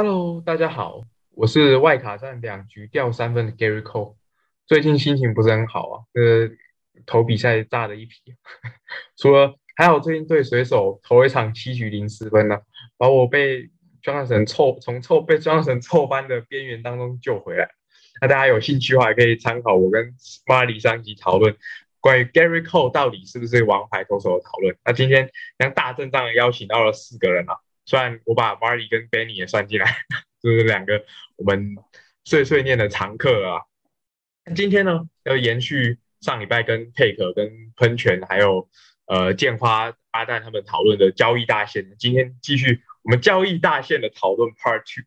Hello，大家好，我是外卡站两局掉三分的 Gary Cole。最近心情不是很好啊，呃，投比赛炸的一批。除了还好，最近对水手投一场七局零失分呢，把我被 Johnson 臭从臭被 Johnson 臭翻的边缘当中救回来。那大家有兴趣的话，可以参考我跟 Marley 上集讨论关于 Gary Cole 到底是不是王牌投手的讨论。那今天将大阵仗邀请到了四个人啊。虽然我把 Marley 跟 Benny 也算进来，就是两个我们碎碎念的常客啊。今天呢，要延续上礼拜跟佩可、跟喷泉还有呃剑花阿蛋他们讨论的交易大线，今天继续我们交易大线的讨论 Part Two。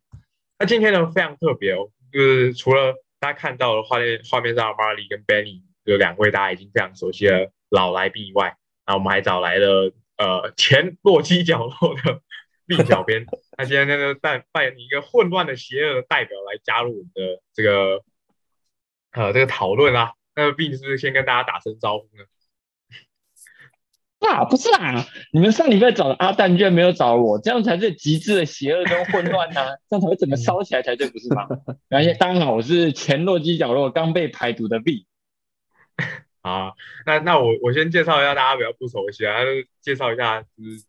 那今天呢非常特别哦，就是除了大家看到的画面画面上 Marley 跟 Benny 这两位大家已经非常熟悉的老来宾以外，那我们还找来了呃前洛基角落的。并小编，他今天那个扮扮演一个混乱的邪恶的代表来加入我们的这个呃这个讨论啊。那并是先跟大家打声招呼呢？啊，不是啦，你们上礼拜找阿蛋，居然没有找我，这样才是极致的邪恶跟混乱呐，这样才会整个烧起来才对，不是吗？而且大家好，我是前落基角落刚被排毒的 B。啊，那那我我先介绍一下大家比较不熟悉啊，介绍一下就是。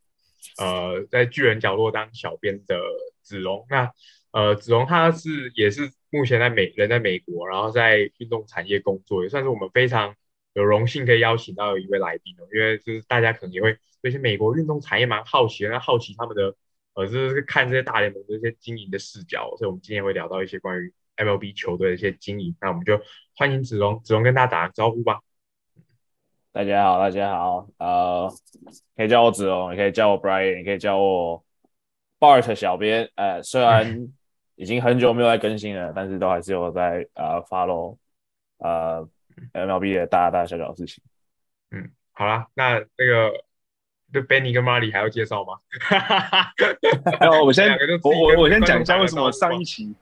呃，在巨人角落当小编的子龙，那呃，子龙他是也是目前在美人在美国，然后在运动产业工作，也算是我们非常有荣幸可以邀请到一位来宾哦。因为就是大家可能也会对一些美国运动产业蛮好奇，那好奇他们的呃，就是看这些大联盟的一些经营的视角，所以我们今天会聊到一些关于 MLB 球队的一些经营。那我们就欢迎子龙，子龙跟大家打个招呼吧。大家好，大家好，呃，可以叫我子龙，也可以叫我 Brian，也可以叫我 Bart 小编。呃，虽然 已经很久没有在更新了，但是都还是有在呃 follow 呃 MLB 的大大小小的事情。嗯，好啦，那那个对 Benny 跟 Marley 还要介绍吗？没有，我先我我我先讲一下为什么上一期。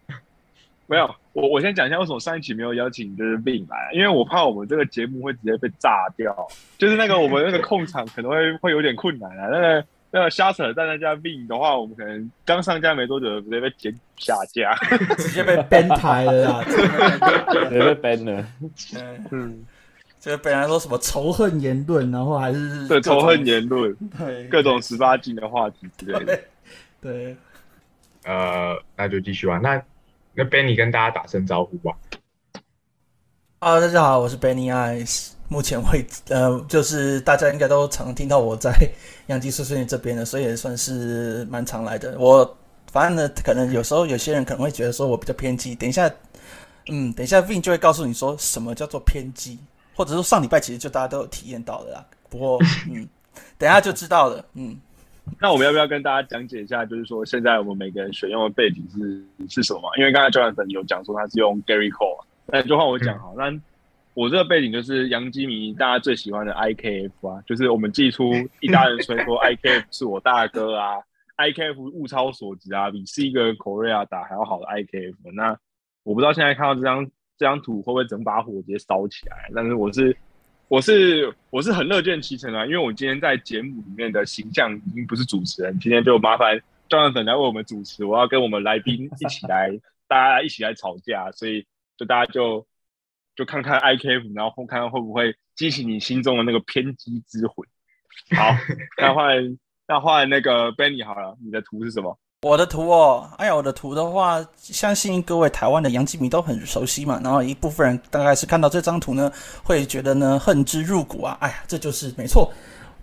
没有，我我先讲一下为什么上一期没有邀请就是 Vin 来，因为我怕我们这个节目会直接被炸掉，就是那个我们那个 控场可能会会有点困难啊。那个那个瞎扯淡那家 Vin 的话，我们可能刚上架没多久直接被剪下架，直接被 ban 台了，直接被 ban 了。嗯，这本来说什么仇恨言论，然后还是对仇恨言论，对各种十八禁的话题之类的。对，呃，那就继续吧那。那 Benny 跟大家打声招呼吧。啊，大家好，我是 Benny Eyes。目前为止呃，就是大家应该都常听到我在 杨基碎碎这边的，所以也算是蛮常来的。我反正呢，可能有时候有些人可能会觉得说我比较偏激。等一下，嗯，等一下 Vin 就会告诉你说什么叫做偏激，或者说上礼拜其实就大家都有体验到的啦。不过，嗯，等一下就知道了，嗯。那我们要不要跟大家讲解一下，就是说现在我们每个人选用的背景是是什么？因为刚才 Jonathan 有讲说他是用 Gary Cole，那就换我讲好。那我这个背景就是杨基迷大家最喜欢的 IKF 啊，就是我们寄出 一大人吹说 IKF 是我大哥啊，IKF 物超所值啊，比是一个 Korea 打还要好的 IKF。那我不知道现在看到这张这张图会不会整把火直接烧起来，但是我是。我是我是很乐见其成啊，因为我今天在节目里面的形象已经不是主持人，今天就麻烦庄上粉来为我们主持，我要跟我们来宾一起来，大家一起来吵架，所以就大家就就看看 IKF，然后看看会不会激起你心中的那个偏激之魂。好，那换那换那个 Benny 好了，你的图是什么？我的图哦，哎呀，我的图的话，相信各位台湾的杨基迷都很熟悉嘛。然后一部分人大概是看到这张图呢，会觉得呢恨之入骨啊。哎呀，这就是没错，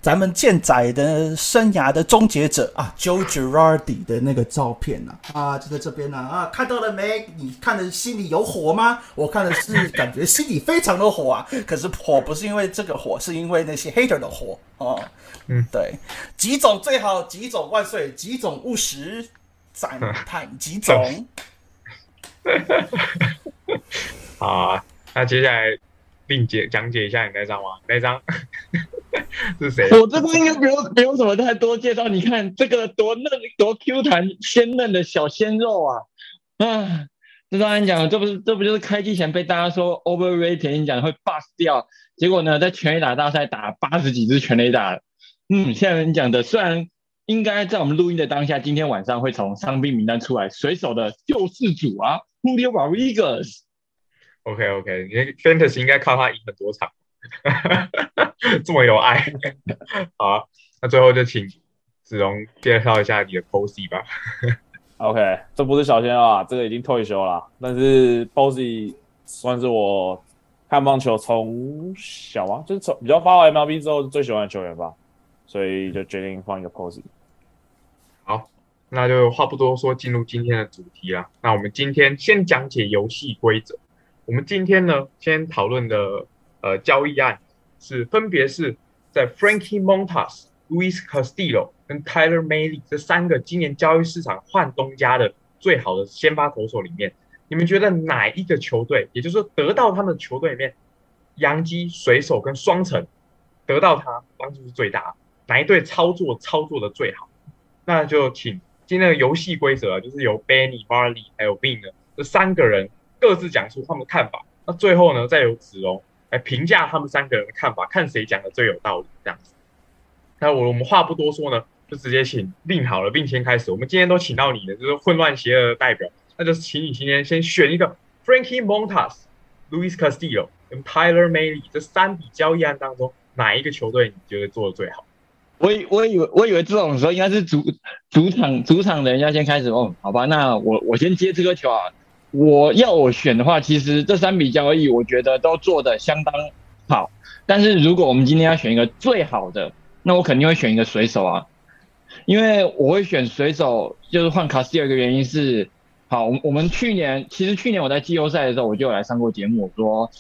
咱们健仔的生涯的终结者啊，Joe Girardi 的那个照片呐。啊，就在这边呢啊，看到了没？你看的心里有火吗？我看的是感觉心里非常的火啊。可是火不是因为这个火，是因为那些 hater 的火哦。嗯，对，几种最好，几种万岁，几种务实，赞叹几种。好啊，那接下来并解讲解一下你那张吗？那张 是谁？我这个应该不用不用什么太多介绍，你看这个多嫩多 Q 弹鲜嫩的小鲜肉啊！啊，这当然讲，这不是这不就是开机前被大家说 overrated，你讲会 bust 掉，结果呢，在全垒打大赛打八十几支全垒打。嗯，现在你讲的虽然应该在我们录音的当下，今天晚上会从伤病名单出来，水手的救世主啊，Julio Rodriguez。OK OK，你的 Fantasy 应该靠他赢很多场，这么有爱。好啊，那最后就请子荣介绍一下你的 Posy 吧。OK，这不是小鲜肉啊，这个已经退休了。但是 Posey 算是我看棒球从小啊，就是从比较发完 MLB 之后最喜欢的球员吧，所以就决定放一个 Posey。好，那就话不多说，进入今天的主题啦。那我们今天先讲解游戏规则。我们今天呢，先讨论的呃交易案是分别是在 Frankie Montas、Luis Castillo 跟 Tyler Mahle 这三个今年交易市场换东家的最好的先发投手里面，你们觉得哪一个球队，也就是说得到他们的球队里面，洋基、水手跟双城得到他帮助是最大的？哪一队操作操作的最好？那就请今天的游戏规则，就是由 Benny、Barley 还有 Vin 呢这三个人各自讲出他们的看法。那最后呢，再由子龙来评价他们三个人的看法，看谁讲的最有道理。这样子。那我我们话不多说呢，就直接请令好了，Vin 先开始。我们今天都请到你的，就是混乱邪恶的代表，那就是请你今天先选一个 Frankie Montas、Luis Castillo 跟 Tyler Mahle 这三笔交易案当中，哪一个球队你觉得做的最好？我以我以为我以为这种时候应该是主主场主场的人要先开始哦，好吧，那我我先接这个球啊。我要我选的话，其实这三笔交易我觉得都做的相当好。但是如果我们今天要选一个最好的，那我肯定会选一个水手啊，因为我会选水手，就是换卡斯蒂尔一个原因是，好，我我们去年其实去年我在季后赛的时候我就有来上过节目，我说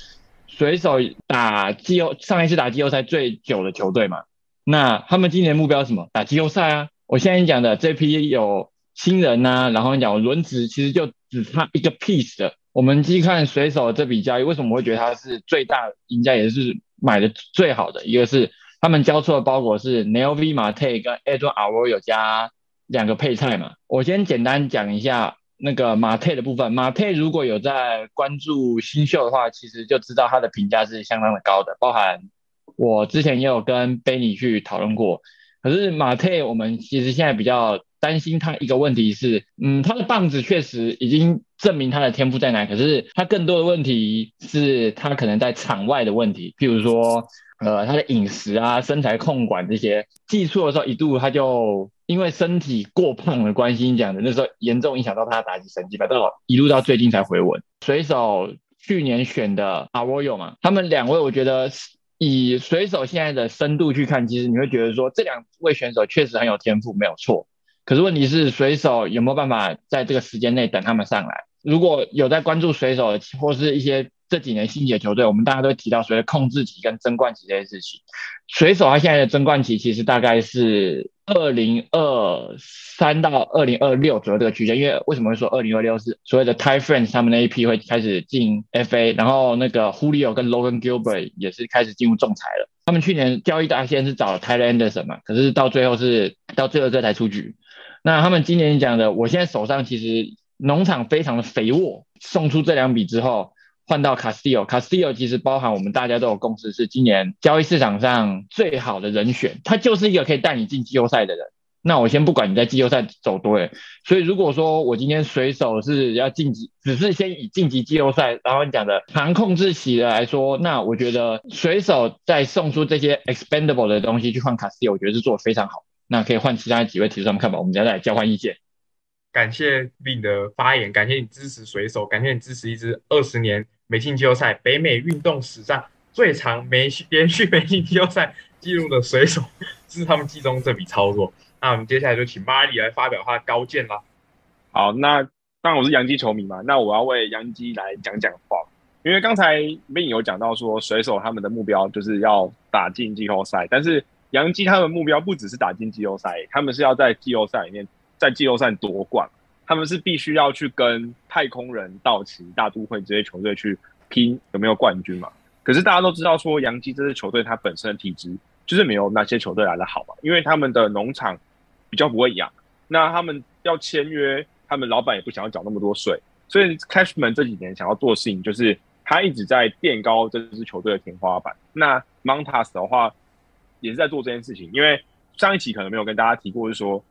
水手打季后上一次打季后赛最久的球队嘛。那他们今年目标什么？打季后赛啊！我现在讲的这批有新人呐、啊，然后你讲轮值其实就只差一个 piece 的。我们去看水手这笔交易，为什么会觉得它是最大赢家，也是买的最好的？一个是他们交出的包裹是 Neil V. Marte 跟 Edwin Arroyo 加两个配菜嘛。我先简单讲一下那个 Marte 的部分。Marte 如果有在关注新秀的话，其实就知道他的评价是相当的高的，包含。我之前也有跟 Benny 去讨论过，可是马特我们其实现在比较担心他一个问题是，嗯，他的棒子确实已经证明他的天赋在哪，可是他更多的问题是他可能在场外的问题，譬如说，呃，他的饮食啊、身材控管这些，技术的时候一度他就因为身体过胖的关系讲的，那时候严重影响到他的打击成绩，反正一路到最近才回稳。水手去年选的 Arroyo 嘛，他们两位我觉得。以水手现在的深度去看，其实你会觉得说这两位选手确实很有天赋，没有错。可是问题是，水手有没有办法在这个时间内等他们上来？如果有在关注水手或是一些这几年新起的球队，我们大家都会提到所谓控制级跟争冠级这些事情。水手他现在的争冠期其实大概是二零二三到二零二六左右这个区间，因为为什么会说二零二六是所谓的 Ty Friends 他们那一批会开始进 FA，然后那个 Julio 跟 Logan Gilbert 也是开始进入仲裁了。他们去年交易大线是找 Tyler Anderson 嘛，可是到最后是到最后这才出局。那他们今年讲的，我现在手上其实农场非常的肥沃，送出这两笔之后。换到 Castillo，Castillo 其实包含我们大家都有共识，是今年交易市场上最好的人选，他就是一个可以带你进季后赛的人。那我先不管你在季后赛走多远，所以如果说我今天水手是要晋级，只是先以晋级季后赛，然后你讲的长控制期的来说，那我觉得水手在送出这些 expendable 的东西去换 Castillo，我觉得是做的非常好。那可以换其他几位提出他们看法，我们再来交换意见。感谢斌的发言，感谢你支持水手，感谢你支持一支二十年没进季后赛、北美运动史上最长没连续没进季后赛记录的水手，是他们季中这笔操作。那我们接下来就请马里来发表他的高见啦。好，那当然我是洋基球迷嘛，那我要为洋基来讲讲话，因为刚才 Vin 有讲到说水手他们的目标就是要打进季后赛，但是洋基他们目标不只是打进季后赛，他们是要在季后赛里面。在季后赛夺冠，他们是必须要去跟太空人、道奇、大都会这些球队去拼有没有冠军嘛？可是大家都知道说，洋基这支球队它本身的体质就是没有那些球队来的好嘛，因为他们的农场比较不会养，那他们要签约，他们老板也不想要缴那么多税，所以 Cashman 这几年想要做的事情就是他一直在垫高这支球队的天花板。那 Montas 的话也是在做这件事情，因为上一期可能没有跟大家提过，就是说，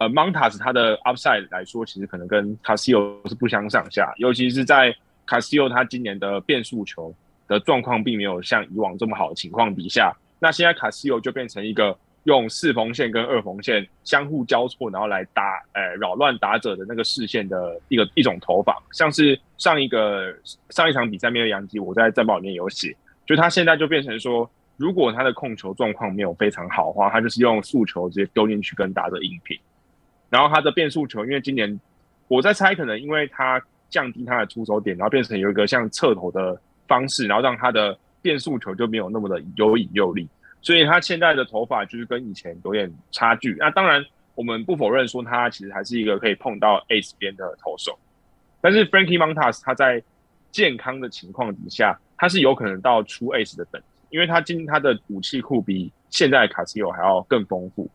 呃，Montas 他的 upside 来说，其实可能跟 Casio 是不相上下，尤其是在 Casio 他今年的变速球的状况并没有像以往这么好的情况底下，那现在 Casio 就变成一个用四缝线跟二缝线相互交错，然后来打，呃，扰乱打者的那个视线的一个一种投法，像是上一个上一场比赛面对杨基，我在战报里面有写，就他现在就变成说。如果他的控球状况没有非常好的话，他就是用速球直接丢进去跟打者硬拼。然后他的变速球，因为今年我在猜，可能因为他降低他的出手点，然后变成有一个像侧投的方式，然后让他的变速球就没有那么的有引诱力，所以他现在的头发就是跟以前有点差距。那当然，我们不否认说他其实还是一个可以碰到 ace 边的投手，但是 Frankie Montas 他在健康的情况底下，他是有可能到出 ace 的等级。因为他今他的武器库比现在卡西欧还要更丰富。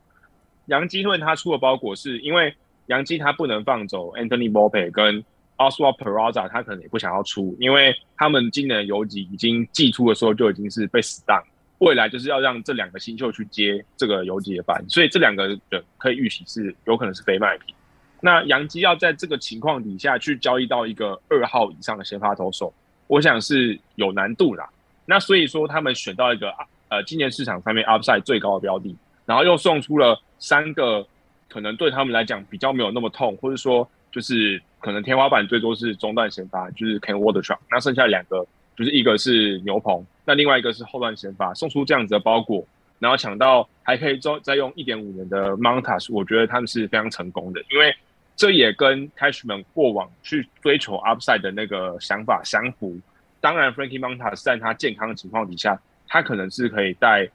杨基队他出的包裹是因为杨基他不能放走 Anthony b o p e 跟 Oswald Peraza，他可能也不想要出，因为他们今年的游击已经寄出的时候就已经是被死档，未来就是要让这两个新秀去接这个游击的班，所以这两个人可以预期是有可能是非卖品。那杨基要在这个情况底下去交易到一个二号以上的先发投手，我想是有难度啦。那所以说，他们选到一个呃，今年市场上面 upside 最高的标的，然后又送出了三个可能对他们来讲比较没有那么痛，或者说就是可能天花板最多是中段先发，就是 Ken Watershop。那剩下两个就是一个是牛棚，那另外一个是后段先发，送出这样子的包裹，然后抢到还可以再再用一点五年的 Montas，我觉得他们是非常成功的，因为这也跟 Cashman 过往去追求 upside 的那个想法相符。当然，Frankie Montas 在他健康的情况底下，他可能是可以带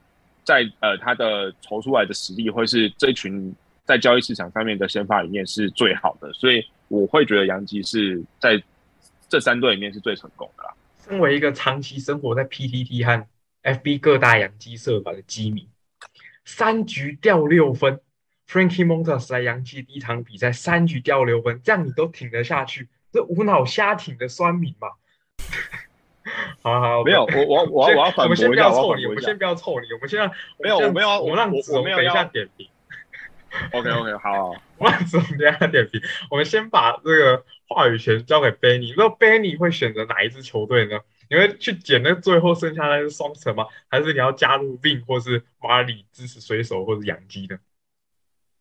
在呃他的筹出来的实力，会是这群在交易市场上面的先发里面是最好的，所以我会觉得杨基是在这三队里面是最成功的啦。身为一个长期生活在 PTT 和 FB 各大洋基社团的基民，三局掉六分，Frankie Montas 在洋基第一场比赛三局掉六分，这样你都挺得下去？这无脑瞎挺的酸民嘛？好 好，没有我我我我要反驳一下，我们先不要凑你，我们先让 没有，我们要我让子龙等一下点评。OK OK，好，我让子龙等一下点评。我们先把这个话语权交给 Benny，那 Benny 会选择哪一支球队呢？你会去捡那最后剩下那是双城吗？还是你要加入 Vin 或是 Marley 支持水手或者养鸡呢？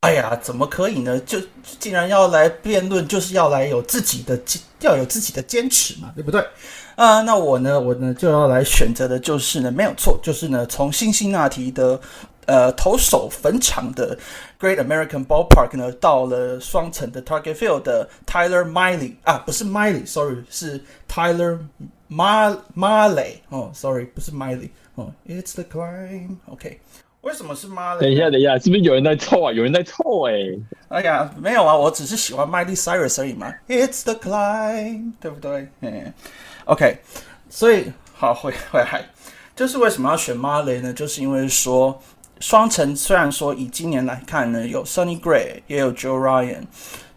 哎呀，怎么可以呢？就既然要来辩论，就是要来有自己的要有自己的坚持嘛，对不对？啊，那我呢，我呢就要来选择的就是呢，没有错，就是呢，从辛辛那提的呃投手坟场的 Great American Ballpark 呢，到了双城的 Target Field 的 Tyler Miley 啊，不是 Miley，sorry，是 Tyler Mar Marley 哦，sorry，不是 Miley 哦，It's the climb，OK。为什么是妈的？等一下，等一下，是不是有人在凑啊？有人在凑哎！哎呀，没有啊，我只是喜欢 Miley Cyrus 而已嘛。It's the climb，对不对？嗯，OK。所以好，回回来，就是为什么要选 Marley 呢？就是因为说双城虽然说以今年来看呢，有 Sunny Gray 也有 Joe Ryan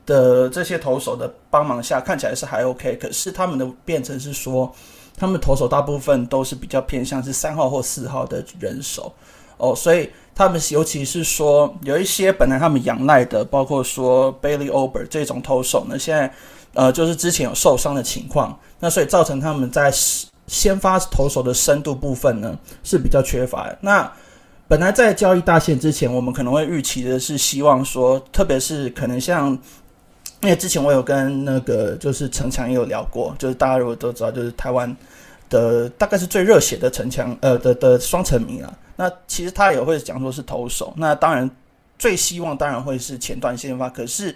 的这些投手的帮忙下，看起来是还 OK。可是他们的变成是说，他们投手大部分都是比较偏向是三号或四号的人手。哦，所以他们尤其是说有一些本来他们仰赖的，包括说 Bailey Ober 这种投手呢，现在呃就是之前有受伤的情况，那所以造成他们在先发投手的深度部分呢是比较缺乏。那本来在交易大限之前，我们可能会预期的是希望说，特别是可能像因为之前我有跟那个就是陈强也有聊过，就是大家如果都知道，就是台湾的大概是最热血的城墙呃的的双城迷啊。那其实他也会讲说是投手，那当然最希望当然会是前段先发。可是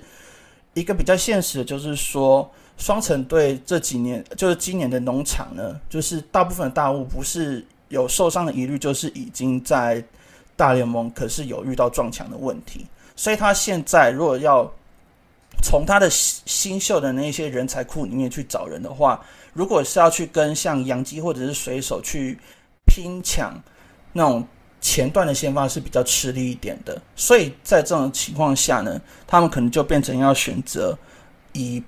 一个比较现实的就是说，双城队这几年就是今年的农场呢，就是大部分的大物不是有受伤的疑虑，就是已经在大联盟，可是有遇到撞墙的问题。所以他现在如果要从他的新秀的那些人才库里面去找人的话，如果是要去跟像杨基或者是水手去拼抢。那种前段的先发是比较吃力一点的，所以在这种情况下呢，他们可能就变成要选择以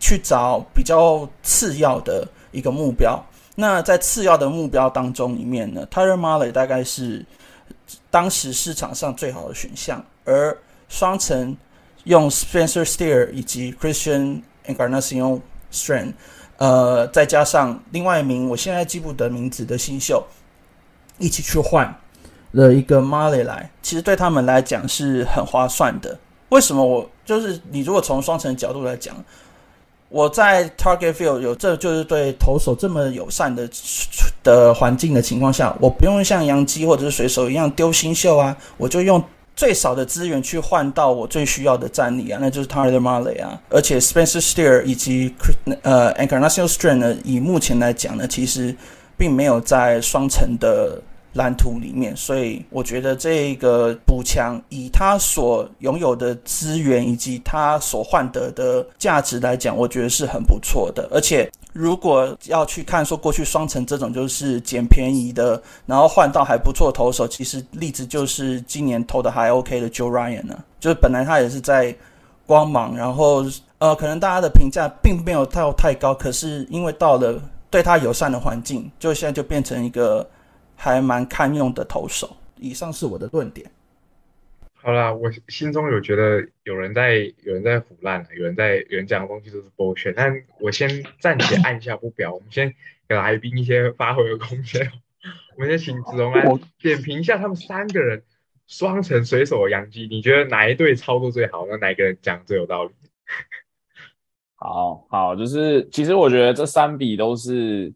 去找比较次要的一个目标。那在次要的目标当中里面呢，Tyler Marley 大概是当时市场上最好的选项，而双城用 Spencer Steer 以及 Christian Encarnacion Strand，呃，再加上另外一名我现在记不得名字的新秀，一起去换了一个 Marley 来，其实对他们来讲是很划算的。为什么我就是你如果从双层角度来讲？我在 Target Field 有，这就是对投手这么友善的的环境的情况下，我不用像洋基或者是水手一样丢新秀啊，我就用最少的资源去换到我最需要的战力啊，那就是 Tyler Marley 啊，而且 Spencer Steer 以及呃 Encarnacion Strand 呢，以目前来讲呢，其实并没有在双城的。蓝图里面，所以我觉得这个补强以他所拥有的资源以及他所换得的价值来讲，我觉得是很不错的。而且如果要去看说过去双城这种就是捡便宜的，然后换到还不错投手，其实例子就是今年投的还 OK 的 Joe Ryan 呢，就是本来他也是在光芒，然后呃可能大家的评价并没有到太高，可是因为到了对他友善的环境，就现在就变成一个。还蛮堪用的投手。以上是我的论点。好啦，我心中有觉得有人在有人在腐烂，有人在有人讲的东西都是 bullshit。但我先暂且按下不表，我们先给来宾一些发挥的空间。我们先请子龙来点评一下他们三个人双城水手杨基，你觉得哪一队操作最好？那哪一个人讲最有道理？好好，就是其实我觉得这三笔都是。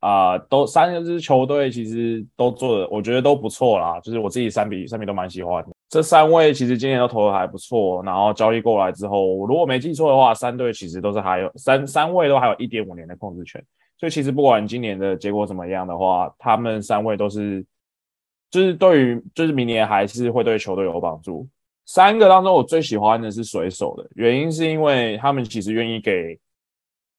啊，都三支球队其实都做的，我觉得都不错啦。就是我自己三笔三笔都蛮喜欢的。这三位其实今年都投的还不错。然后交易过来之后，如果没记错的话，三队其实都是还有三三位都还有一点五年的控制权。所以其实不管今年的结果怎么样的话，他们三位都是就是对于就是明年还是会对球队有帮助。三个当中，我最喜欢的是水手的原因是因为他们其实愿意给。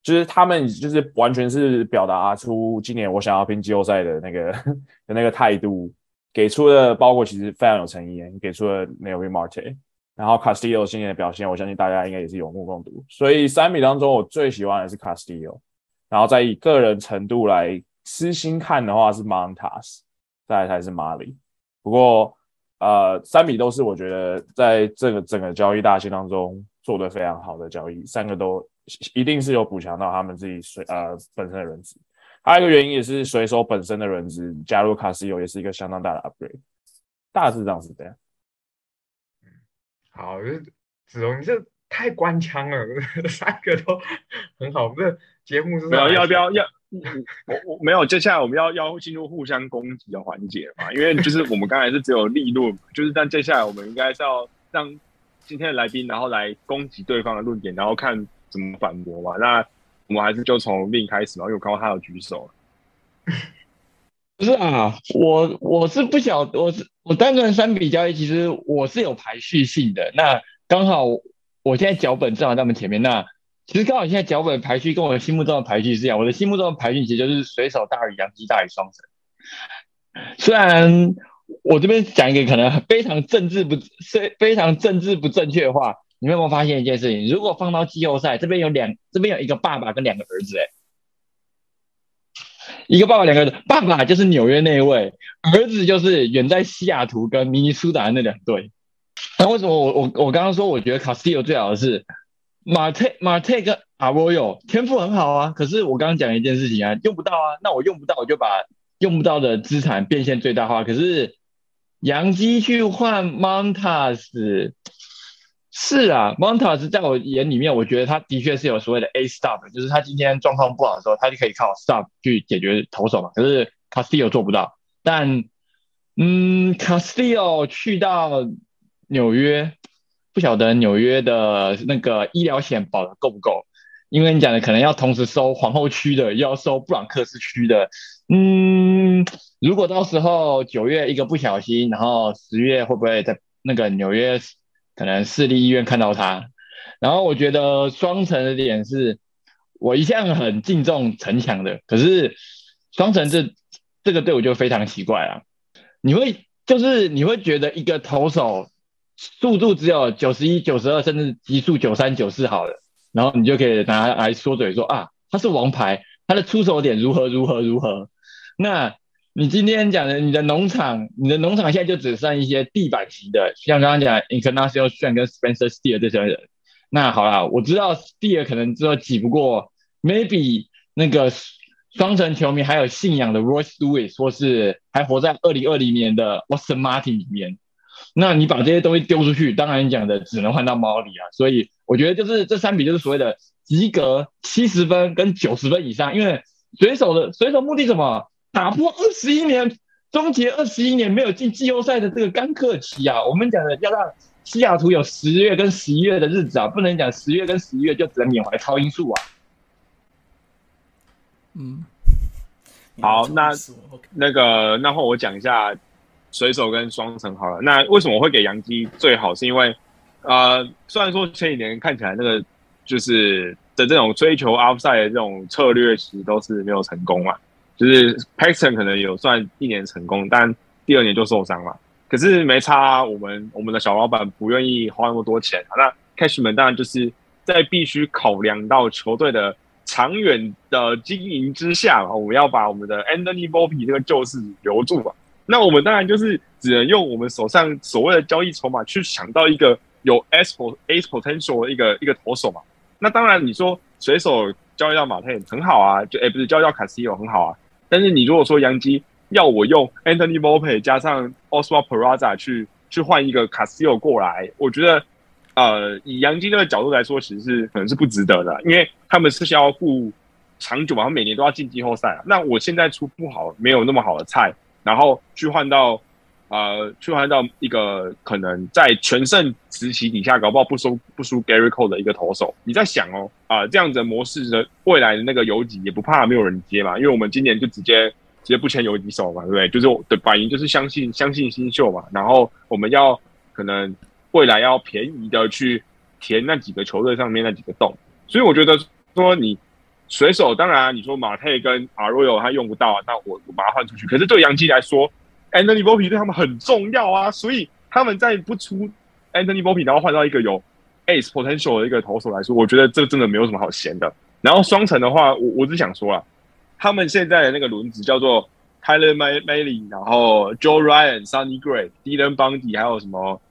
就是他们就是完全是表达出今年我想要拼季后赛的那个 的那个态度，给出的包括其实非常有诚意，给出了 n e l Marte，然后 Castillo 今年的表现，我相信大家应该也是有目共睹。所以三米当中，我最喜欢的是 Castillo，然后再以个人程度来私心看的话是 Montas，再来才是 Mali。不过呃，三米都是我觉得在这个整个交易大线当中做的非常好的交易，三个都。一定是有补强到他们自己水呃本身的人质，还有一个原因也是水手本身的人质加入卡西欧也是一个相当大的 upgrade，大致上是这样。好，子龙你这太官腔了，三个都很好，这节目是没有要不要 要我我没有，接下来我们要要进入互相攻击的环节嘛，因为就是我们刚才是只有立论，就是但接下来我们应该是要让今天的来宾然后来攻击对方的论点，然后看。怎么反驳嘛？那我们还是就从另开始嘛，因为我看到他有举手。不是啊，我我是不晓，我是我单纯三笔交易，其实我是有排序性的。那刚好我现在脚本正好在我们前面，那其实刚好现在脚本排序跟我心目中的排序是一样。我的心目中的排序其实就是水手大于洋基大于双城。虽然我这边讲一个可能非常政治不非非常政治不正确的话。你有没有发现一件事情？如果放到季后赛，这边有两，这边有一个爸爸跟两个儿子，哎，一个爸爸两个爸爸就是纽约那一位，儿子就是远在西雅图跟明尼苏达那两队。那为什么我我我刚刚说我觉得卡斯蒂尔最好的是马特马特跟阿波友天赋很好啊？可是我刚刚讲一件事情啊，用不到啊，那我用不到我就把用不到的资产变现最大化。可是杨基去换 Montas。是啊，Montas 在我眼里面，我觉得他的确是有所谓的 A stop，就是他今天状况不好的时候，他就可以靠 stop 去解决投手嘛。可是 Castillo 做不到。但，嗯，Castillo 去到纽约，不晓得纽约的那个医疗险保的够不够？因为你讲的可能要同时收皇后区的，又要收布朗克斯区的。嗯，如果到时候九月一个不小心，然后十月会不会在那个纽约？可能私立医院看到他，然后我觉得双城的点是，我一向很敬重城墙的，可是双城这这个队伍就非常奇怪啊！你会就是你会觉得一个投手速度只有九十一、九十二，甚至极速九三、九四好了，然后你就可以拿来说嘴说啊，他是王牌，他的出手点如何如何如何。那你今天讲的你的农场，你的农场现在就只剩一些地板级的，像刚刚讲 International 旋跟 Spencer Steer 这些人。那好了，我知道 Steer 可能之后挤不过，maybe 那个双城球迷还有信仰的 Royce Lewis，或是还活在二零二零年的 Austin Martin 里面。那你把这些东西丢出去，当然讲的只能换到猫里啊。所以我觉得就是这三笔就是所谓的及格七十分跟九十分以上，因为水手的水手目的什么？打破二十一年终结二十一年没有进季后赛的这个干克期啊！我们讲的要让西雅图有十月跟十一月的日子啊，不能讲十月跟十一月就只能缅怀超音速啊。嗯，好，那那个，那后我讲一下水手跟双城好了。那为什么我会给杨基最好？是因为呃，虽然说前几年看起来那个就是的这种追求 outside 的这种策略，其实都是没有成功嘛。就是 Paxton 可能有算一年成功，但第二年就受伤了。可是没差，我们我们的小老板不愿意花那么多钱啊。那 Cashman 当然就是在必须考量到球队的长远的经营之下，我们要把我们的 Anthony b o p y 这个救世留住吧。那我们当然就是只能用我们手上所谓的交易筹码去想到一个有 S A potential 的一个一个投手嘛。那当然你说水手交易到马泰很好啊，就哎不是交易到卡西欧很好啊。但是你如果说杨基要我用 Anthony Volpe 加上 Oswald Peraza 去去换一个 Castillo 过来，我觉得呃以杨基那个角度来说，其实是可能是不值得的，因为他们是需要顾长久嘛，他每年都要进季后赛。那我现在出不好，没有那么好的菜，然后去换到呃去换到一个可能在全盛时期底下搞不好不输不输 Gary Cole 的一个投手，你在想哦啊这样子模式的未来的那个游击也不怕没有人接嘛，因为我们今年就直接。直接不签游击手嘛，对不对？就是的，反应就是相信相信新秀嘛。然后我们要可能未来要便宜的去填那几个球队上面那几个洞。所以我觉得说你水手，当然你说马泰跟阿罗尤他用不到啊，那我我把它换出去。可是对杨基来说，Anthony b o p y 对他们很重要啊。所以他们在不出 Anthony b o p y 然后换到一个有 Ace potential 的一个投手来说，我觉得这真的没有什么好嫌的。然后双城的话，我我只想说啊。他们现在的那个轮子叫做 Tyler May May，然后 Joe Ryan、Sunny Gray、Dylan Bundy，还有什么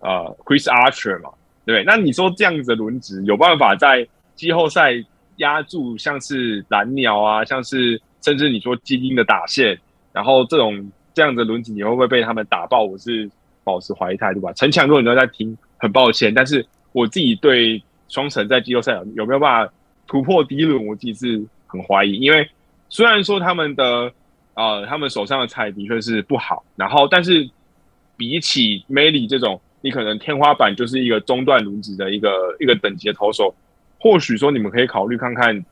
呃 Chris Archer 嘛，对不对？那你说这样子的轮子有办法在季后赛压住像是蓝鸟啊，像是甚至你说基因的打线，然后这种这样的轮子，你会不会被他们打爆？我是保持怀疑态度吧。陈强，如果你都在听，很抱歉，但是我自己对双城在季后赛有没有办法突破第一轮，我自己是很怀疑，因为。虽然说他们的呃，他们手上的菜的确是不好，然后但是比起 May 这种，你可能天花板就是一个中段轮子的一个一个等级的投手，或许说你们可以考虑看看，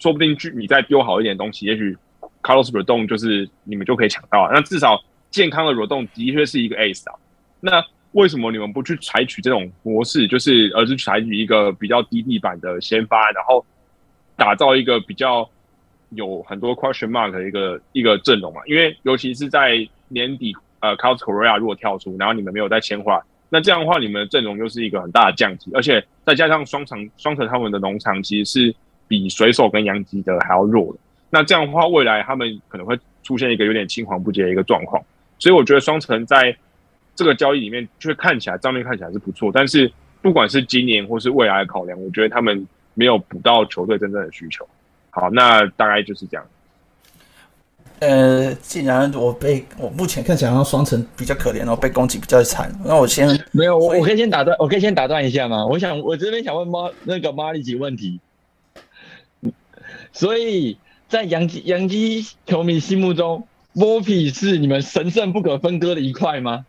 说不定去你再丢好一点东西，也许 Carlos Rodon 就是你们就可以抢到。那至少健康的 Rodon 的确是一个 Ace 啊。那为什么你们不去采取这种模式，就是而是采取一个比较低地板的先发，然后打造一个比较。有很多 question mark 的一个一个阵容嘛，因为尤其是在年底，呃，Carlos Correa 如果跳出，然后你们没有再签话，那这样的话，你们的阵容又是一个很大的降级，而且再加上双城双城他们的农场其实是比水手跟杨基的还要弱的，那这样的话，未来他们可能会出现一个有点青黄不接的一个状况，所以我觉得双城在这个交易里面，就看起来账面看起来是不错，但是不管是今年或是未来的考量，我觉得他们没有补到球队真正的需求。好，那大概就是这样。呃，既然我被我目前看起来像双城比较可怜，然后被攻击比较惨，那我先 没有，我我可以先打断，我可以先打断一下吗？我想我这边想问猫那个马里几问题。所以在杨基杨基球迷心目中，p 皮是你们神圣不可分割的一块吗？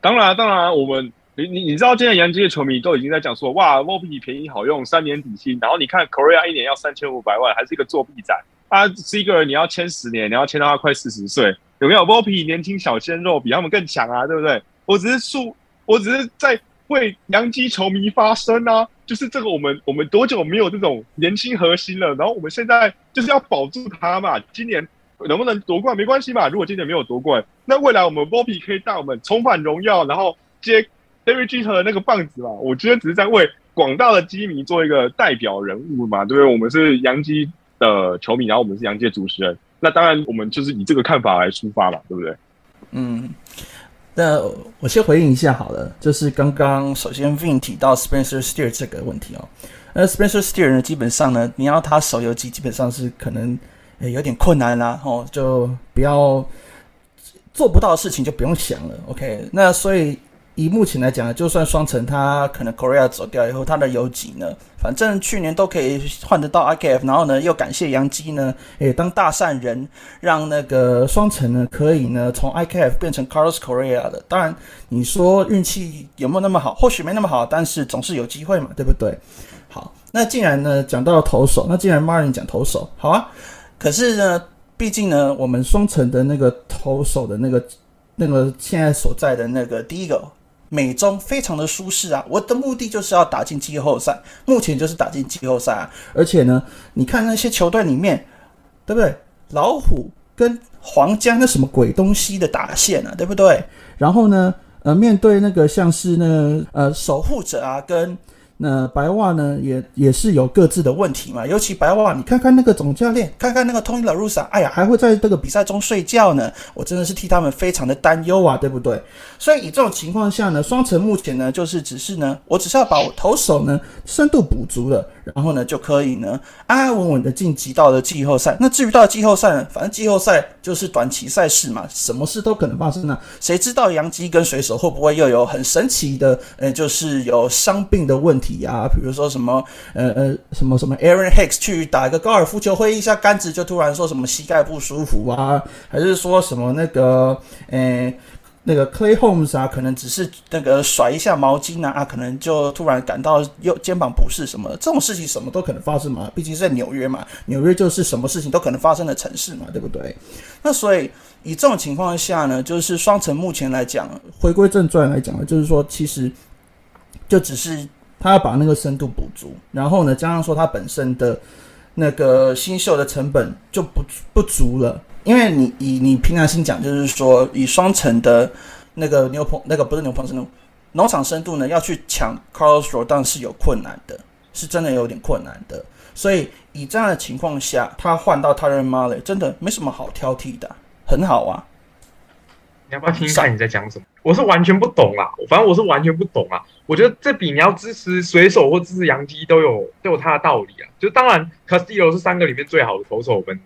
当然，当然，我们。你你你知道，现在洋基的球迷都已经在讲说，哇 v o p 便宜好用，三年底薪，然后你看 Korea 一年要三千五百万，还是一个作弊仔。他是一个人，你要签十年，你要签到他快四十岁，有没有 v o p 年轻小鲜肉比他们更强啊？对不对？我只是数，我只是在为洋基球迷发声啊！就是这个，我们我们多久没有这种年轻核心了？然后我们现在就是要保住他嘛。今年能不能夺冠没关系嘛？如果今年没有夺冠，那未来我们 Bobby 可以带我们重返荣耀，然后接。David Jeter 的那个棒子嘛，我觉得只是在为广大的基迷做一个代表人物嘛，对不对？我们是洋基的球迷，然后我们是洋基的主持人，那当然我们就是以这个看法来出发嘛，对不对？嗯，那我先回应一下好了，就是刚刚首先 Vin 提到 Spencer Steer 这个问题哦，那 Spencer Steer 呢，基本上呢，你要他手游机基本上是可能有点困难啦，哦，就不要做不到的事情就不用想了，OK，那所以。以目前来讲，就算双城他可能 Korea 走掉以后，他的游击呢，反正去年都可以换得到 IKF，然后呢，又感谢杨基呢，诶，当大善人，让那个双城呢，可以呢，从 IKF 变成 Carlos Korea 的。当然，你说运气有没有那么好？或许没那么好，但是总是有机会嘛，对不对？好，那既然呢讲到投手，那既然 Marin 讲投手，好啊。可是呢，毕竟呢，我们双城的那个投手的那个那个现在所在的那个第一个。美中非常的舒适啊！我的目的就是要打进季后赛，目前就是打进季后赛啊！而且呢，你看那些球队里面，对不对？老虎跟皇家那什么鬼东西的打线啊，对不对？然后呢，呃，面对那个像是呢呃守护者啊，跟那白袜呢，也也是有各自的问题嘛。尤其白袜，你看看那个总教练，看看那个 Tony La r u s a 哎呀，还会在这个比赛中睡觉呢。我真的是替他们非常的担忧啊，对不对？所以以这种情况下呢，双城目前呢，就是只是呢，我只是要把我投手呢深度补足了，然后呢就可以呢安安稳稳的晋级到了季后赛。那至于到季后赛呢，反正季后赛就是短期赛事嘛，什么事都可能发生啊。谁知道杨基跟水手会不会又有很神奇的，呃，就是有伤病的问题？体啊，比如说什么呃呃什么什么 Aaron Hicks 去打一个高尔夫球，挥一下杆子就突然说什么膝盖不舒服啊，还是说什么那个呃那个 Clay Homes 啊，可能只是那个甩一下毛巾啊，啊，可能就突然感到右肩膀不适什么，这种事情什么都可能发生嘛，毕竟在纽约嘛，纽约就是什么事情都可能发生的城市嘛，对不对？那所以以这种情况下呢，就是双城目前来讲，回归正传来讲呢，就是说其实就只是。他要把那个深度补足，然后呢，加上说他本身的那个新秀的成本就不不足了，因为你以你平常心讲，就是说以双层的那个牛棚，那个不是牛棚深度，农场深度呢，要去抢 Carlos Rodon 是有困难的，是真的有点困难的。所以以这样的情况下，他换到 Tyler m a l l y 真的没什么好挑剔的，很好啊。你要不要听一下你在讲什么？我是完全不懂啦，反正我是完全不懂啊。我觉得这比你要支持水手或支持洋基都有都有它的道理啊。就当然，Castillo 是三个里面最好的投手，我们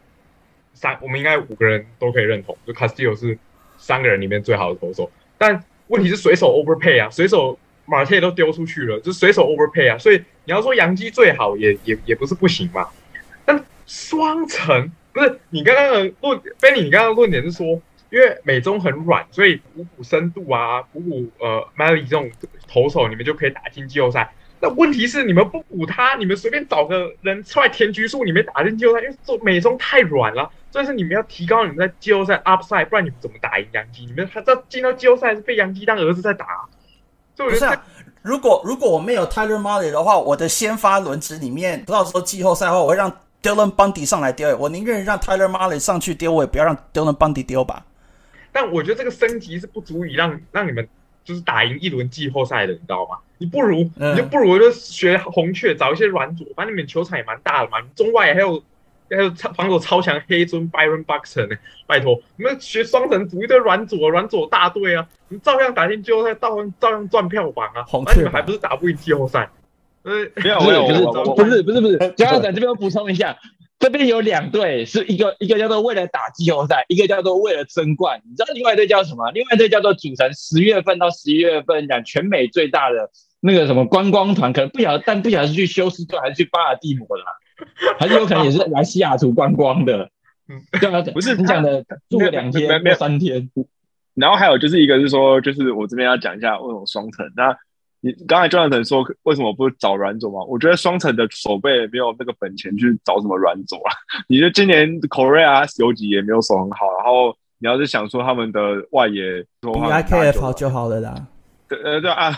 三我们应该五个人都可以认同，就 Castillo 是三个人里面最好的投手。但问题是水手 overpay 啊，水手马特都丢出去了，就水手 overpay 啊。所以你要说洋基最好也也也不是不行嘛。但双城不是你刚刚的论，Benny，你刚刚的论点是说。因为美中很软，所以补补深度啊，补补呃 m a l y 这种投手，你们就可以打进季后赛。那问题是你们不补他，你们随便找个人出来填局数，你们打进季后赛，因为做美中太软了。所以是你们要提高你们在季后赛 upside，不然你们怎么打赢洋基？你们还在进到季后赛是被洋基当儿子在打。不是，如果如果我没有 Tyler m a l y 的话，我的先发轮值里面，到时候季后赛的话，我会让 Dylan Bundy 上来丢。我宁愿让 Tyler m a l y 上去丢，我也不要让 Dylan Bundy 丢吧。但我觉得这个升级是不足以让让你们就是打赢一轮季后赛的，你知道吗？你不如你就不如就学红雀找一些软组，反正你们球场也蛮大的嘛，中外还有还有防守超强黑尊 Byron Buxton 呢，拜托你们学双城组一堆软左软组大队啊，你照样打进季后赛，照样照样赚票房啊，那你们还不是打不赢季后赛？呃，没有没有不是不是不是不是，嘉长这边补充一下。这边有两队，是一个一个叫做为了打季后赛，一个叫做为了争冠。你知道另外一队叫什么？另外一队叫做组成十月份到十一月份讲全美最大的那个什么观光团，可能不晓得，但不晓得是去休斯顿还是去巴尔的摩啦，还是有可能也是来西雅图观光的。嗯对啊，不是你讲的住个两天，没有三天。然后还有就是一个是说，就是我这边要讲一下为什么双城那。你刚才 Jonathan 说为什么不找软左吗？我觉得双城的守备没有那个本钱去找什么软左啊。你觉得今年 Korea 游击也没有守很好，然后你要是想说他们的外野，你 IKF 好就好了啦。对呃对啊，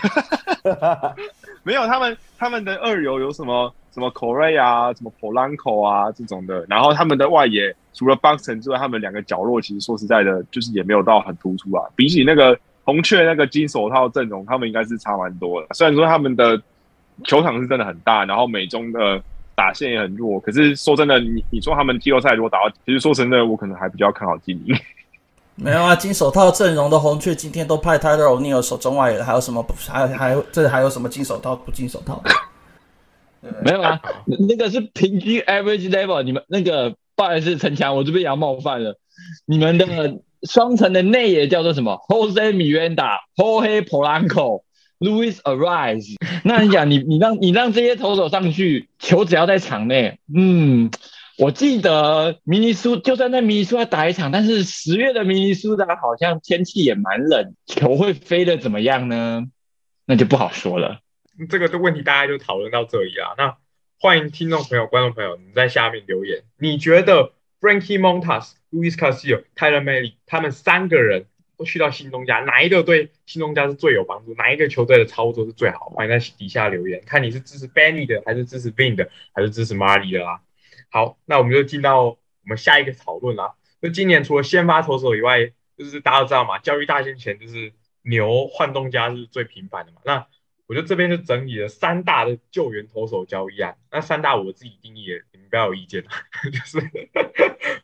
没有他们他们的二游有什么什么 Korea 啊什么 Polanco 啊这种的，然后他们的外野除了 Buxton 之外，他们两个角落其实说实在的，就是也没有到很突出啊，比起那个。红雀那个金手套阵容，他们应该是差蛮多的。虽然说他们的球场是真的很大，然后美中的打线也很弱。可是说真的，你你说他们季后赛如果打到，其实说真的，我可能还比较看好精英。没有啊，金手套阵容的红雀今天都派 Tyler O'Neill 守中外了，还有什么不？还有还有这还有什么金手套不金手套？没有啊，那那个是平均 average level。你们那个不好意思，陈强，我这边也要冒犯了。你们的双城的内野叫做什么？Jose Miranda、Jose Polanco、Louis Arise。那你讲，你你让你让这些投手上去，球只要在场内，嗯，我记得明尼苏就算在明尼苏要打一场，但是十月的明尼苏达好像天气也蛮冷，球会飞的怎么样呢？那就不好说了。这个的问题大家就讨论到这里啊。那欢迎听众朋友、观众朋友，你在下面留言，你觉得 Frankie Montas、Louis Castillo、Tyler Mahle 他们三个人都去到新东家，哪一个对新东家是最有帮助？哪一个球队的操作是最好？欢迎在底下留言，看你是支持 Benny 的，还是支持 Vin 的，还是支持 Marley 的啦。好，那我们就进到我们下一个讨论啦。就今年除了先发投手以外，就是大家都知道嘛，交易大限前就是牛换东家是最频繁的嘛。那我觉得这边就整理了三大的救援投手交易案，那三大我自己定义的，不要有意见 就是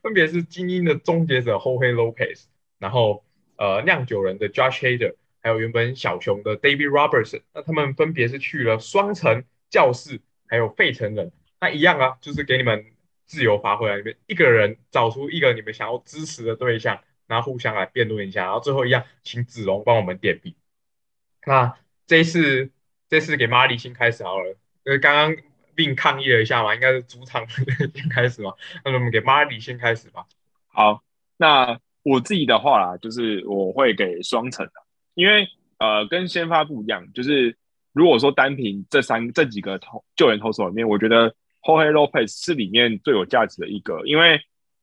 分别是精英的终结者 Jorge Lopez，然后呃酿酒人的 Josh Hader，还有原本小熊的 David Robertson，那他们分别是去了双城、教室还有费城人，那一样啊，就是给你们自由发挥啊，你们一个人找出一个你们想要支持的对象，然后互相来辩论一下，然后最后一样，请子龙帮我们点评。那这一次，这次给马里先开始好了。呃，刚刚并抗议了一下嘛，应该是主场先开始嘛。那我们给马里先开始吧。好，那我自己的话啦，就是我会给双城的，因为呃，跟先发不一样，就是如果说单凭这三这几个投救援投手里面，我觉得 Jorge Lopez 是里面最有价值的一个，因为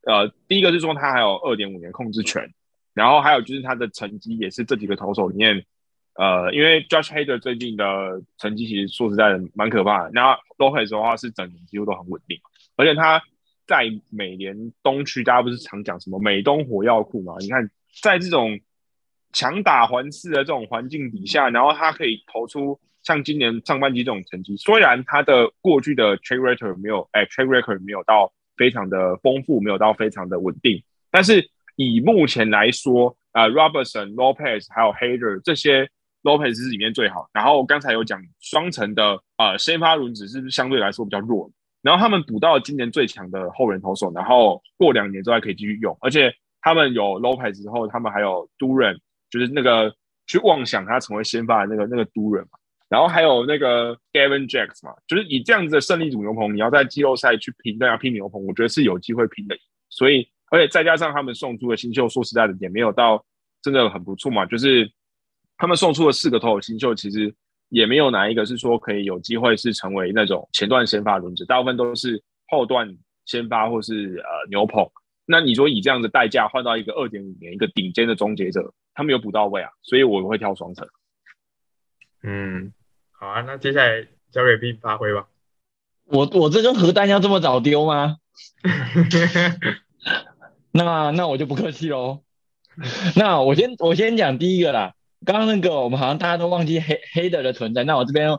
呃，第一个是说他还有二点五年控制权，然后还有就是他的成绩也是这几个投手里面。呃，因为 Josh Hader 最近的成绩其实说实在的蛮可怕的。那 Lopez 的话是整年几乎都很稳定，而且他在美联东区，大家不是常讲什么美东火药库嘛？你看在这种强打环视的这种环境底下，然后他可以投出像今年上半季这种成绩。虽然他的过去的 trade record 没有，哎，trade record 没有到非常的丰富，没有到非常的稳定，但是以目前来说，啊，Robertson、Lopez 还有 Hader 这些。Lopez 是里面最好，然后刚才有讲双层的呃先发轮子是不是相对来说比较弱？然后他们补到今年最强的后人投手，然后过两年之后还可以继续用，而且他们有 Lopez 之后，他们还有 Duran，就是那个去妄想他成为先发的那个那个 Duran 嘛，然后还有那个 Gavin Jacks 嘛，就是以这样子的胜利组牛棚，你要在季后赛去拼，大家拼牛棚，我觉得是有机会拼的。所以而且再加上他们送出的新秀，说实在的也没有到真的很不错嘛，就是。他们送出了四个投手新秀，其实也没有哪一个是说可以有机会是成为那种前段先发轮子，大部分都是后段先发或是呃牛棚。那你说以这样的代价换到一个二点五年一个顶尖的终结者，他们有补到位啊，所以我会挑双层。嗯，好啊，那接下来交给 B 发挥吧。我我这个核弹要这么早丢吗？那那我就不客气喽。那我先我先讲第一个啦。刚刚那个我们好像大家都忘记黑黑的的存在，那我这边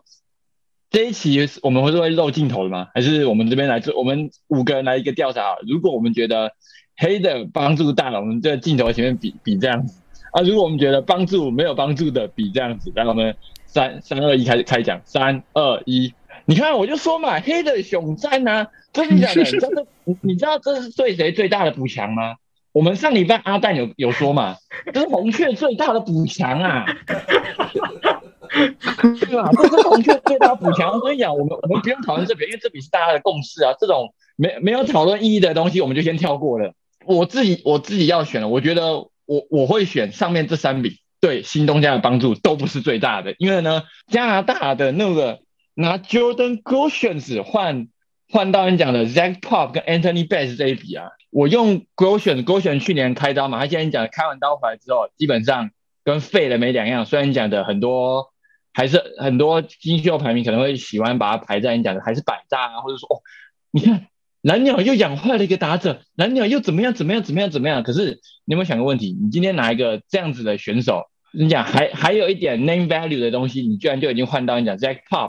这一期我们会是会漏镜头的吗？还是我们这边来做我们五个人来一个调查？如果我们觉得黑的帮助大了，我们这镜头前面比比这样子啊；如果我们觉得帮助没有帮助的，比这样子。然后我们三三二一开始开讲，三二一，你看我就说嘛，黑的熊战啊，真的假的？真的，你你知道这是对谁最大的补强吗？我们上礼拜阿蛋有有说嘛，这是红雀最大的补强啊，对吧？这是红雀最大补强。所以讲，我们我们不用讨论这笔，因为这笔是大家的共识啊。这种没没有讨论意义的东西，我们就先跳过了。我自己我自己要选了，我觉得我我会选上面这三笔，对新东家的帮助都不是最大的。因为呢，加拿大的那个拿 Jordan g o s h e n s 换换到你讲的 Zach Pop 跟 Anthony Bass 这一笔啊。我用 Grosjean，Grosjean 去年开刀嘛，他现在讲开完刀回来之后，基本上跟废了没两样。虽然讲的很多，还是很多金秀排名可能会喜欢把它排在你讲的还是百大啊，或者说哦，你看蓝鸟又养坏了一个打者，蓝鸟又怎么样怎么样怎么样怎么样？可是你有没有想个问题？你今天拿一个这样子的选手，你讲还还有一点 name value 的东西，你居然就已经换到你讲 Zack Pop，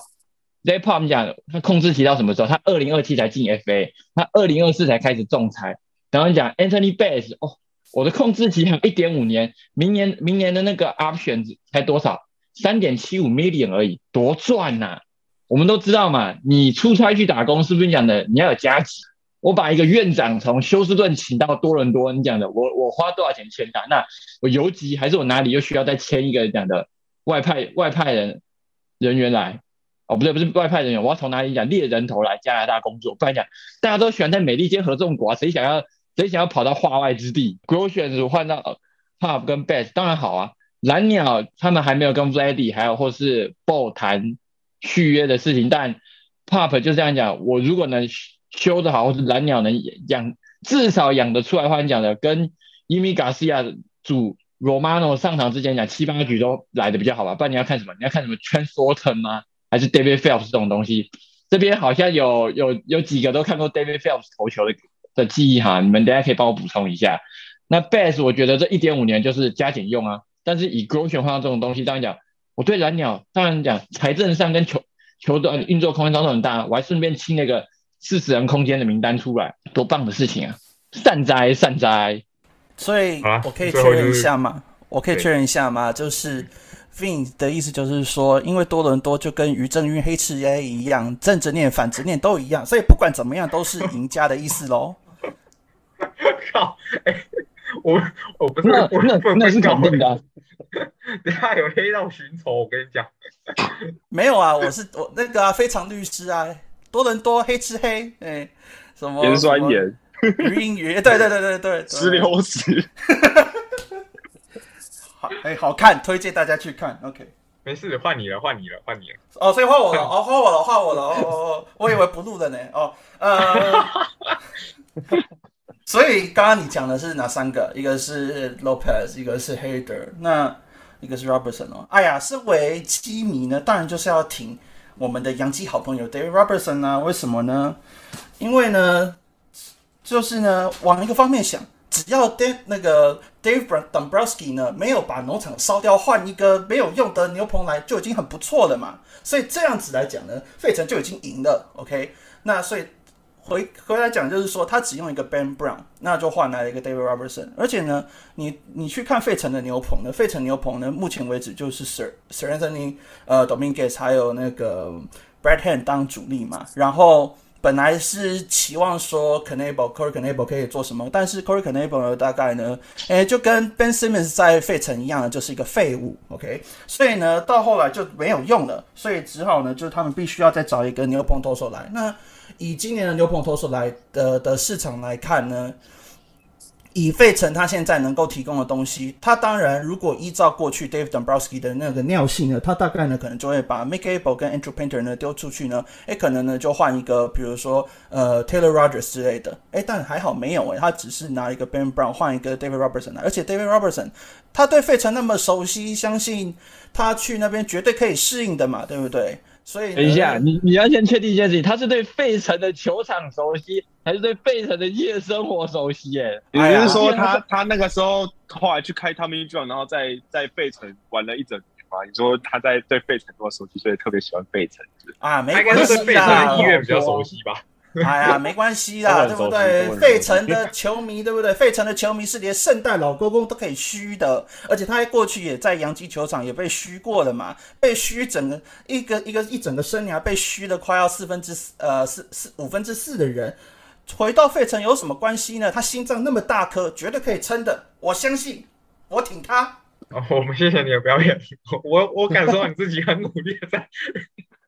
Zay Pop 讲他控制期到什么时候？他二零二七才进 FA，他二零二四才开始仲裁。然后你讲 Anthony Bass，哦，我的控制期还有一点五年，明年明年的那个 option 才多少？三点七五 million 而已，多赚呐！我们都知道嘛，你出差去打工是不是你讲的？你要有加急。我把一个院长从休斯顿请到多伦多，你讲的，我我花多少钱签他？那我游击还是我哪里又需要再签一个讲的外派外派人人员来？哦，不对，不是外派人员，我要从哪里讲猎人头来加拿大工作？不然讲大家都喜欢在美利坚合众国啊，谁想要谁想要跑到化外之地 g r o s h a n 换到 Pop 跟 Best 当然好啊。蓝鸟他们还没有跟 v l a d y 还有或是 Ball 谈续约的事情，但 Pop 就这样讲，我如果能修得好，或是蓝鸟能养至少养得出来，话你讲的跟伊米加西亚主 Romano 上场之前讲七八局都来的比较好吧？不然你要看什么？你要看什么 Transorton 吗？还是 David Phelps 这种东西？这边好像有有有几个都看过 David Phelps 投球的的记忆哈，你们等下可以帮我补充一下。那 Bass 我觉得这一点五年就是加减用啊。但是以 Grow 选换这种东西，当然讲，我对蓝鸟当然讲财政上跟球球的运作空间都很大，我还顺便清那个四十人空间的名单出来，多棒的事情啊！善哉善哉。所以我可以确认一下吗？我可以确认一下吗？就是 Vin 的意思就是说，因为多伦多就跟于正运黑赤 A 一样，正着念反着念都一样，所以不管怎么样都是赢家的意思喽。靠！哎。我我不是那那那是肯定的，等下有黑道寻仇，我跟你讲，没有啊，我是我那个非常律师啊，多伦多黑吃黑，哎，什么盐酸盐，鱼音鱼，对对对对对，石榴石，好哎，好看，推荐大家去看，OK，没事，换你了，换你了，换你了，哦，所以换我了，哦，换我了，换我了，哦，我以为不录了呢，哦，呃。所以刚刚你讲的是哪三个？一个是 Lopez，一个是 Hader，那一个是 Robertson 哦。哎呀，身为基迷呢，当然就是要挺我们的洋基好朋友 David Robertson 啊。为什么呢？因为呢，就是呢，往一个方面想，只要 Dave 那个 Dave Dombrowski 呢没有把农场烧掉，换一个没有用的牛棚来，就已经很不错了嘛。所以这样子来讲呢，费城就已经赢了。OK，那所以。回回来讲，就是说他只用一个 Ben Brown，那就换来了一个 David Robertson。而且呢，你你去看费城的牛棚呢，费城牛棚呢，目前为止就是 Sir Sir Anthony 呃 Dominguez 还有那个 Brad Hand 当主力嘛。然后本来是期望说 Canable Corey Canable 可以做什么，但是 Corey Canable 呢，大概呢，哎，就跟 Ben Simmons 在费城一样，就是一个废物。OK，所以呢，到后来就没有用了，所以只好呢，就是他们必须要再找一个牛棚投手来。那以今年的牛棚投手来的的市场来看呢，以费城他现在能够提供的东西，他当然如果依照过去 Dave Dombrowski 的那个尿性呢，他大概呢可能就会把 Make Able 跟 Andrew Painter 呢丢出去呢，诶，可能呢就换一个，比如说呃 Taylor Rogers 之类的，诶，但还好没有诶，他只是拿一个 Ben Brown 换一个 David Robertson 来，而且 David Robertson 他对费城那么熟悉，相信他去那边绝对可以适应的嘛，对不对？所以等一下，你你要先确定一件事情，他是对费城的球场熟悉，还是对费城的夜生活熟悉？耶？也就是说，他他那个时候后来去开 Tommy John，然后在在费城玩了一整年嘛？你说他在对费城多熟悉，所以特别喜欢费城啊？没关系费城的音乐比较熟悉吧？哎呀，没关系啦，对不对？费城的球迷，对不对？费城的球迷是连圣诞老公公都可以虚的，而且他过去也在洋基球场也被虚过了嘛，被虚整个一个一个一整个生涯被虚的快要四分之呃四四五分之四的人，回到费城有什么关系呢？他心脏那么大颗，绝对可以撑的，我相信，我挺他。哦，我们谢谢你的表演，我我感受到你自己很努力在。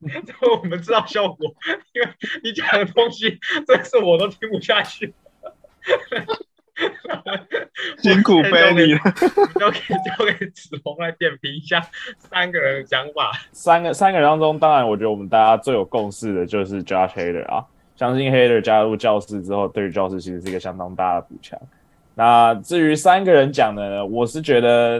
我们知道效果，因为你讲的东西，真是我都听不下去。辛苦贝利了，交给交给子龙来点评一下三个人的讲法。三个三个人当中，当然我觉得我们大家最有共识的就是 Josh Hader 啊，相信 Hader 加入教室之后，对于教室其实是一个相当大的补强。那至于三个人讲的，我是觉得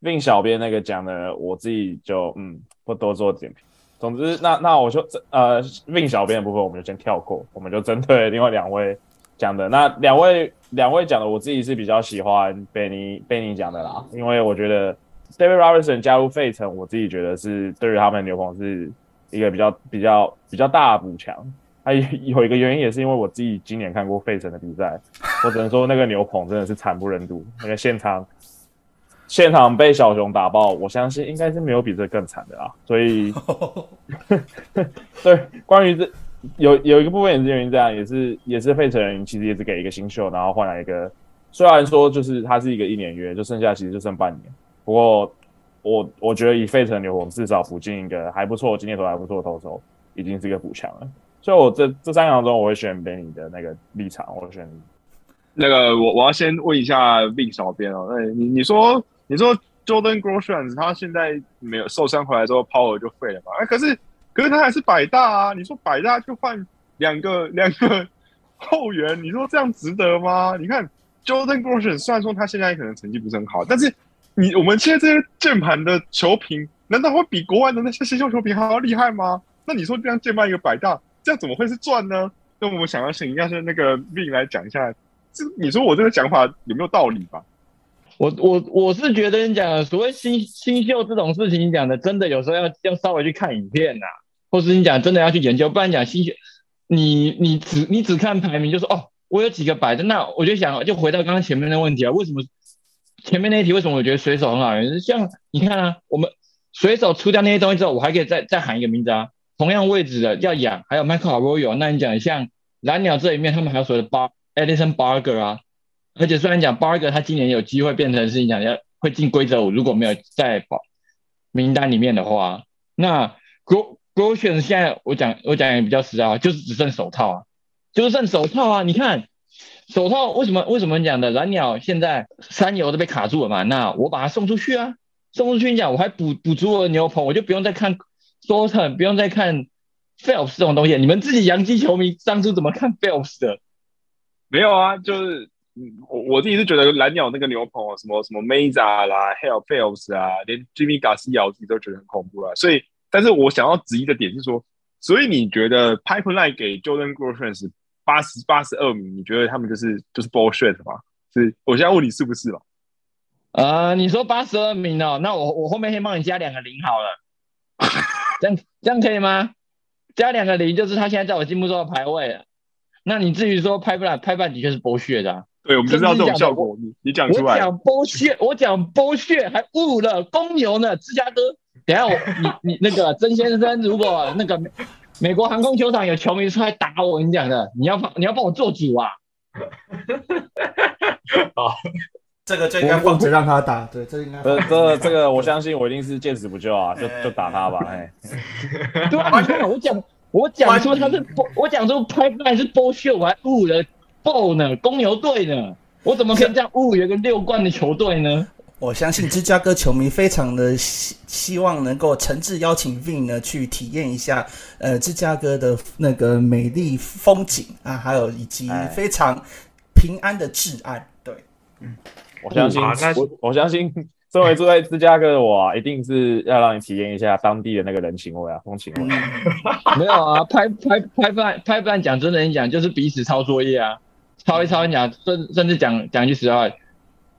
令小编那个讲的，我自己就嗯不多做点评。总之，那那我就呃令小编的部分，我们就先跳过，我们就针对另外两位讲的。那两位两位讲的，我自己是比较喜欢贝尼贝尼讲的啦，因为我觉得 David Robertson 加入费城，我自己觉得是对于他们牛棚是一个比较比较比较大的补强。还有一个原因也是因为我自己今年看过费城的比赛，我只能说那个牛棚真的是惨不忍睹，那个现场现场被小熊打爆，我相信应该是没有比这更惨的啦。所以，对关于这有有一个部分也是因为这样，也是也是费城人其实也是给一个新秀，然后换来一个虽然说就是他是一个一年约，就剩下其实就剩半年，不过我我觉得以费城牛棚至少补进一个还不错，今年投还不错的投手，已经是一个补强了。所以，我这这三场中，我会选 Benny 的那个立场，我选那个我我要先问一下 Vin 小编哦，那你你说你说 Jordan Groshans 他现在没有受伤回来之后，Power 就废了嘛？哎，可是可是他还是百大啊！你说百大就换两个两个 后援，你说这样值得吗？你看 Jordan Groshans 虽然说他现在可能成绩不是很好，但是你我们现在这些键盘的球评，难道会比国外的那些新秀球评还要厉害吗？那你说这样键盘一个百大？这样怎么会是赚呢？那我们想要请一下是那个 V 来讲一下，这你说我这个想法有没有道理吧？我我我是觉得你讲所谓新新秀这种事情，你讲的真的有时候要要稍微去看影片呐，或是你讲真的要去研究，不然讲新秀，你你只你只看排名就说哦，我有几个百的，那我就想就回到刚刚前面的问题啊，为什么前面那一题为什么我觉得水手很好？像你看啊，我们水手出掉那些东西之后，我还可以再再喊一个名字啊。同样位置的要养，还有 Michael Arroyo，那你讲像蓝鸟这一面，他们还有所谓的 Bar Edison Barger 啊，而且虽然讲 Barger 他今年有机会变成是你讲要会进规则五，如果没有在保名单里面的话，那 Gro Grotion 现在我讲我讲也比较实在啊，就是只剩手套啊，就是剩手套啊，你看手套为什么为什么讲的蓝鸟现在三游都被卡住了嘛？那我把它送出去啊，送出去你讲我还补补足了牛棚，我就不用再看。说成不用再看 Phelps 这种东西，你们自己洋基球迷当初怎么看 Phelps 的？没有啊，就是我我自己是觉得蓝鸟那个牛棚啊，什么什么 Mesa 啦，还有 Phelps 啊，连 Jimmy Garcia 自己都觉得很恐怖啊。所以，但是我想要质疑的点是说，所以你觉得 Pipeline 给 Jordan Groshans 八十八十二名，你觉得他们就是就是 bullshit 吗？是，我现在问你是不是吧？呃，你说八十二名哦，那我我后面先帮你加两个零好了。这样这样可以吗？加两个零就是他现在在我心目中的排位了。那你至于说拍不来拍半的确是剥削的。对，我们就是要这种效果。你你讲出来。我讲剥削，我讲剥削还误了公牛呢。芝加哥，等下我你你那个曾先生，如果那个美国航空球场有球迷出来打我，跟你讲的，你要帮你要帮我做主啊。好。这个就应该放着让他打，对，这应该。这这这个，我相信我一定是见死不救啊，就就打他吧，哎。对啊，你看我讲，我讲说他是我讲说拍出来是剥削，我还误了 b 呢，公牛队呢，我怎么可以这样误一个六冠的球队呢？我相信芝加哥球迷非常的希希望能够诚挚邀请 Vin 呢去体验一下，呃，芝加哥的那个美丽风景啊，还有以及非常平安的治安，对，嗯。我相信，我我相信，身为住在芝加哥的我，一定是要让你体验一下当地的那个人情味啊，风情味。没有啊，拍拍拍饭拍饭讲真的，你讲就是彼此抄作业啊，抄一抄，你讲甚甚至讲讲句实话，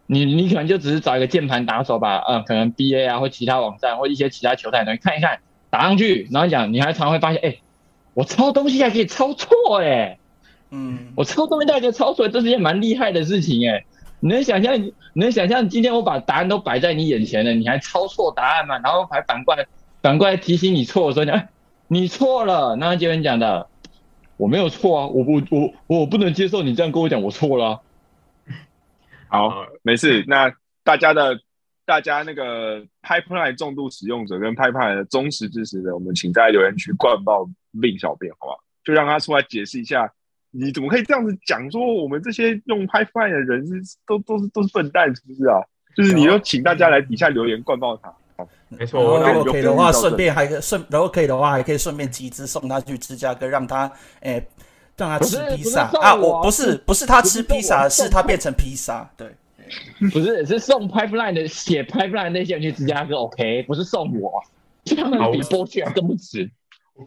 你你可能就只是找一个键盘打手吧，嗯，可能 B A 啊或其他网站或一些其他球台西看一看，打上去，然后讲你还常会发现，哎，我抄东西还可以抄错哎，嗯，我抄东西还可以抄错，这是件蛮厉害的事情哎。你能想象？你能想象今天我把答案都摆在你眼前了，你还抄错答案吗？然后还反过来反过来提醒你错，说你哎，你错了。那杰文讲的，我没有错啊，我不我我不能接受你这样跟我讲，我错了。好，没事。那大家的大家那个 Pipeline 重度使用者跟 Pipeline 的忠实支持者，我们请在留言区灌爆令小编，好不好？就让他出来解释一下。你怎么可以这样子讲？说我们这些用 Pipeline 的人是都都是都是笨蛋，是不是啊？就是你要请大家来底下留言灌爆他。没错，如果可以的话，顺便还可顺，然后可以的话，还可以顺便集资送他去芝加哥，让他诶让他吃披萨啊！我不是不是他吃披萨，是他变成披萨。对，不是是送 Pipeline 的写 Pipeline 那些人去芝加哥，OK？不是送我，他们比波切更不值。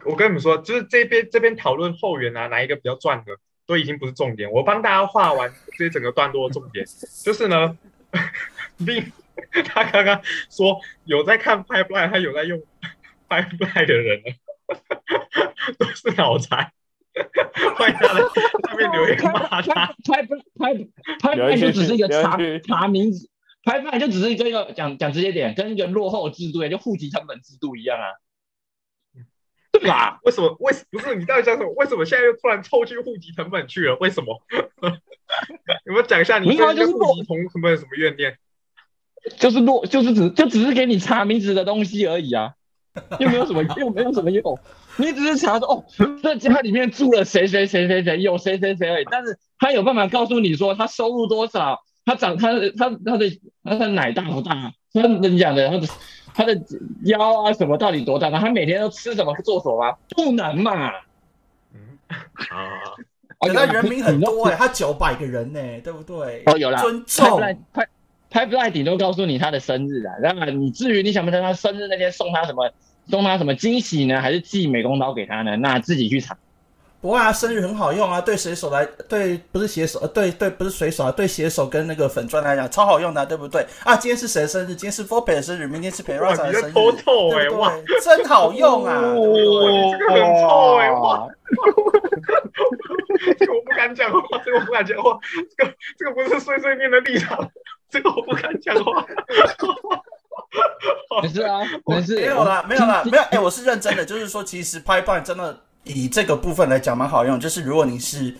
我跟你们说，就是这边这边讨论后援啊，哪一个比较赚的，都已经不是重点。我帮大家画完这整个段落的重点，就是呢，另他刚刚说有在看 Pipeline，他有在用 Pipeline 的人呢，都是脑残。欢迎他在下面留言骂他。拍拍拍拍就只是一个查查名字，拍拍就只是一个讲讲直接点，跟一个落后制度，就户籍成本制度一样啊。对吧？为什么？为不是你到底想什么？为什么现在又突然凑去户籍成本去了？为什么？有没有讲一下你对户籍成本有什么怨念？就是落，就是只就只是给你查名字的东西而已啊，又没有什么，又没有什么用。你只是查说哦，这家里面住了谁谁谁谁谁，有谁谁谁而已。但是他有办法告诉你说他收入多少，他长他他他的他的奶大不大？他你讲的他的。他的腰啊什么到底多大？他每天都吃什么做什么？不能嘛？嗯啊，原来人民很多哎，他九百个人呢，对不对？哦，有了，尊重。拍拍不赖，顶多告诉你他的生日啊。然后你至于你想不想他生日那天送他什么，送他什么惊喜呢？还是寄美工刀给他呢？那自己去查。不过啊，生日很好用啊，对水手来，对不是写手，呃，对对不是水手啊，对写手跟那个粉钻来讲超好用的，对不对？啊，今天是谁的生日？今天是 Four 的生日，明天是 Perra 的生日，偷臭哎，哇，真好用啊！哇，这个很臭哎，哇，这个我不敢讲话，这个我不敢讲话，这个这个不是碎碎念的立场，这个我不敢讲话。没事啊，没事，没有啦，没有啦，没有。哎，我是认真的，就是说，其实拍 e 真的。以这个部分来讲蛮好用，就是如果你是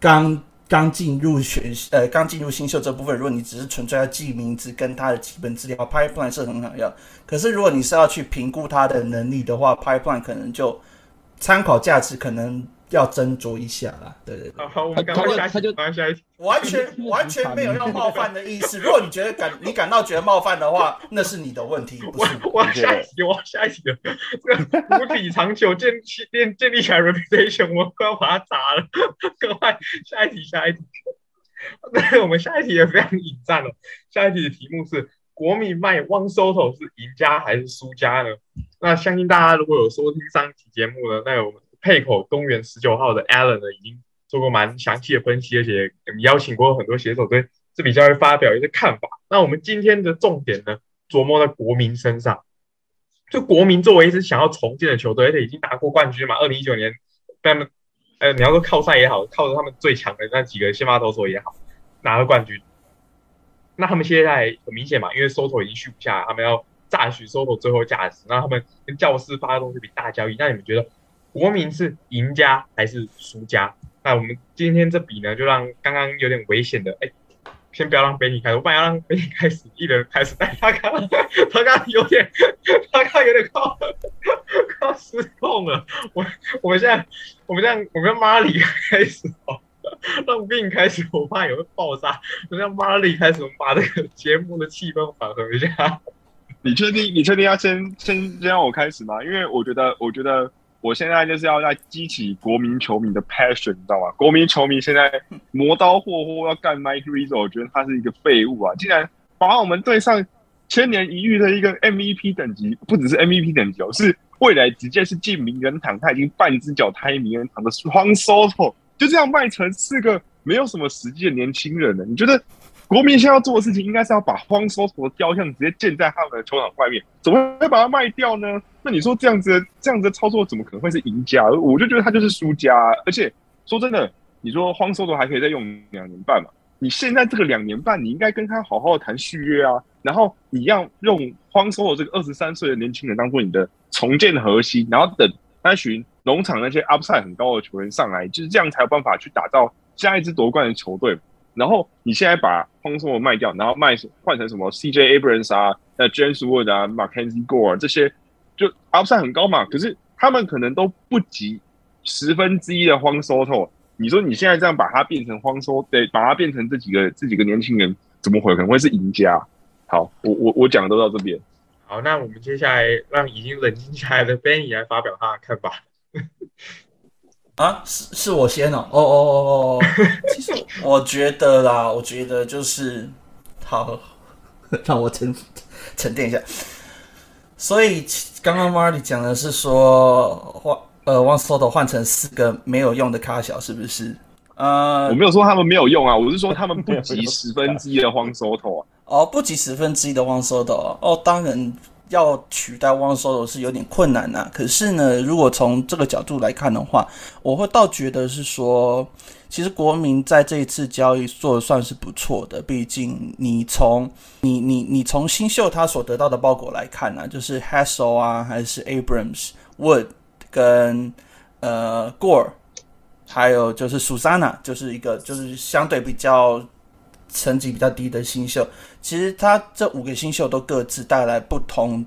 刚刚进入选呃刚进入新秀这部分，如果你只是纯粹要记名字跟他的基本资料，Pipeline 是很好用。可是如果你是要去评估他的能力的话，Pipeline 可能就参考价值可能。要斟酌一下啦，对对对。好，我们赶快下，他就下一题。完全完全没有要冒犯的意思。如果你觉得感你感到觉得冒犯的话，那是你的问题，不是我。我下一题，我下一题了。这个无体长久建建建立起来 reputation，我快要把它砸了。赶快下一题，下一题。对 我们下一题也非常引战了。下一题的题目是：国米卖汪 Soto 是赢家还是输家呢？那相信大家如果有收听上一期节目呢，那我们。配口东元十九号的 Allen 呢，已经做过蛮详细的分析，而且邀请过很多写手对这比较会发表一些看法。那我们今天的重点呢，琢磨在国民身上。就国民作为一支想要重建的球队，而且已经拿过冠军嘛，二零一九年他们，呃，你要说靠赛也好，靠着他们最强的那几个先发投手也好，拿了冠军。那他们现在很明显嘛，因为 Soto 已经续不下来，他们要榨取 Soto 最后价值，那他们跟教师发动这笔大交易。那你们觉得？国民是赢家还是输家？那我们今天这笔呢，就让刚刚有点危险的，哎，先不要让贝尼开始，我本来要让贝尼开始，一人开始，但他刚 他刚有点，他刚有点靠靠 失控了。我我们现在我们这样，我们让马里开始哦，让贝尼开始，我怕也会爆炸。我让马里开始，我们把这个节目的气氛缓和一下。你确定？你确定要先先先让我开始吗？因为我觉得，我觉得。我现在就是要在激起国民球迷的 passion，你知道吗？国民球迷现在磨刀霍霍要干 Mike Rizzo，我觉得他是一个废物啊！竟然把我们队上千年一遇的一个 MVP 等级，不只是 MVP 等级哦，是未来直接是进名人堂，他已经半只脚踏名人堂的双 Soto，就这样卖成是个没有什么实际的年轻人了。你觉得国民现在要做的事情，应该是要把 Juan Soto 的雕像直接建在他们的球场外面，怎么会把它卖掉呢？那你说这样子这样子的操作怎么可能会是赢家？我就觉得他就是输家。而且说真的，你说荒收的还可以再用两年半嘛？你现在这个两年半，你应该跟他好好的谈续约啊。然后你要用荒收的这个二十三岁的年轻人当做你的重建核心，然后等那群农场那些 upside 很高的球员上来，就是这样才有办法去打造下一支夺冠的球队。然后你现在把荒收卖掉，然后卖换成什么 CJ Abrams 啊、那 James Wood 啊、Mackenzie Gore 这些。就 upside 很高嘛，可是他们可能都不及十分之一的荒收透。你说你现在这样把它变成荒收，对，把它变成这几个这几个年轻人，怎么会可能会是赢家？好，我我我讲的都到这边。好，那我们接下来让已经冷静下来的 Benny 来发表他的看法。啊，是是我先哦，哦哦哦哦，其实我觉得啦，我觉得就是好，让我沉沉淀一下。所以刚刚 Marty 讲的是说换呃 One Soto 换成四个没有用的卡小是不是？呃，我没有说他们没有用啊，我是说他们不及 十分之一的 One Soto 啊。哦，不及十分之一的 One Soto 哦，当然要取代 One Solo 是有点困难呐、可是呢，如果从这个角度来看的话，我会倒觉得是说，其实国民在这一次交易做的算是不错的。毕竟你从你你你从新秀他所得到的包裹来看呢、就是 Hassel 啊，还是 Abrams、Wood 跟呃 Gore，还有就是 Susana，就是一个就是相对比较成绩比较低的新秀。其实他这五个新秀都各自带来不同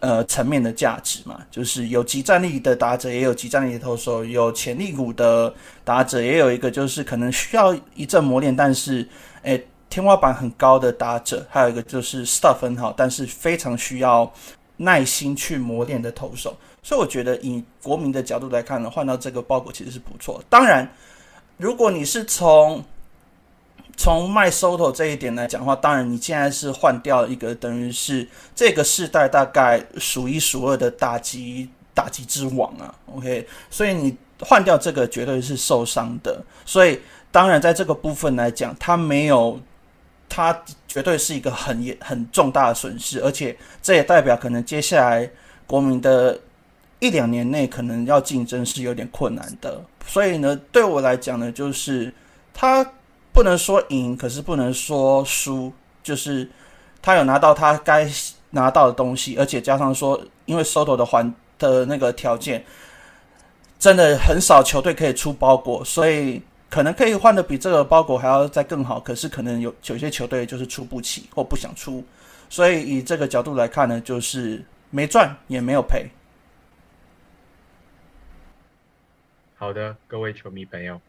呃层面的价值嘛，就是有极战力的打者，也有极战力的投手，有潜力股的打者，也有一个就是可能需要一阵磨练，但是诶天花板很高的打者，还有一个就是 stuff 很好，但是非常需要耐心去磨练的投手。所以我觉得以国民的角度来看呢，换到这个包裹其实是不错。当然，如果你是从从卖 Soto 这一点来讲的话，当然你现在是换掉一个等于是这个世代大概数一数二的打击打击之王啊，OK，所以你换掉这个绝对是受伤的，所以当然在这个部分来讲，他没有，他绝对是一个很很重大的损失，而且这也代表可能接下来国民的一两年内可能要竞争是有点困难的，所以呢，对我来讲呢，就是他。不能说赢，可是不能说输，就是他有拿到他该拿到的东西，而且加上说，因为 Soto 的环的那个条件，真的很少球队可以出包裹，所以可能可以换的比这个包裹还要再更好，可是可能有有些球队就是出不起或不想出，所以以这个角度来看呢，就是没赚也没有赔。好的，各位球迷朋友，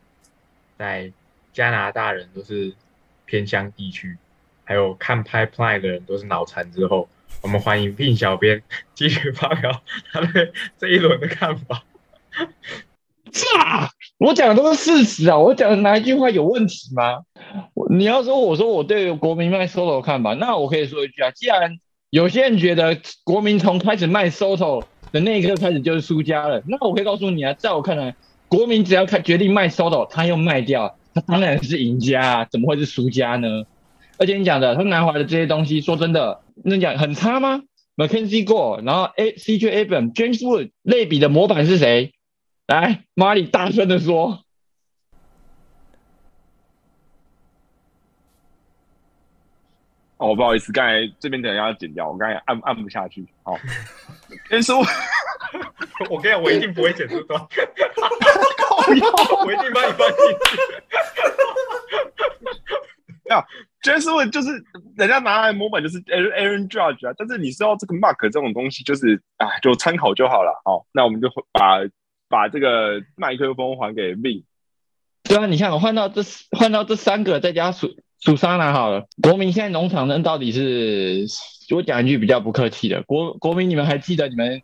在加拿大人都是偏乡地区，还有看 pipeline 的人都是脑残之后，我们欢迎病小编继续发表他对这一轮的看法。炸！我讲的都是事实啊！我讲的哪一句话有问题吗？你要说我说我对国民卖 Soto 看法，那我可以说一句啊，既然有些人觉得国民从开始卖 Soto 的那一刻开始就是输家了，那我可以告诉你啊，在我看来，国民只要开决定卖 Soto，他又卖掉，他 当然是赢家啊，怎么会是输家呢？而且你讲的他拿回来的这些东西，说真的，那讲很差吗？McKenzie Gore，然后 A CJ Abram、James Wood 类比的模板是谁？来，，Marley 大声的说。哦，不好意思，刚才这边等一下要剪掉，我刚才按按不下去。好，先说，我跟你讲，我一定不会剪这段，我一定把你放进去。没有 j a s o n 就是人家拿来模板就是 Aaron Judge 啊，但是你知道这个 Mark 这种东西就是啊，就参考就好了。好，那我们就把把这个麦克风还给 Vin。对啊，你看我换到这换到这三个，再加属属沙拿好了。国民现在农场人到底是，我讲一句比较不客气的，国国民你们还记得你们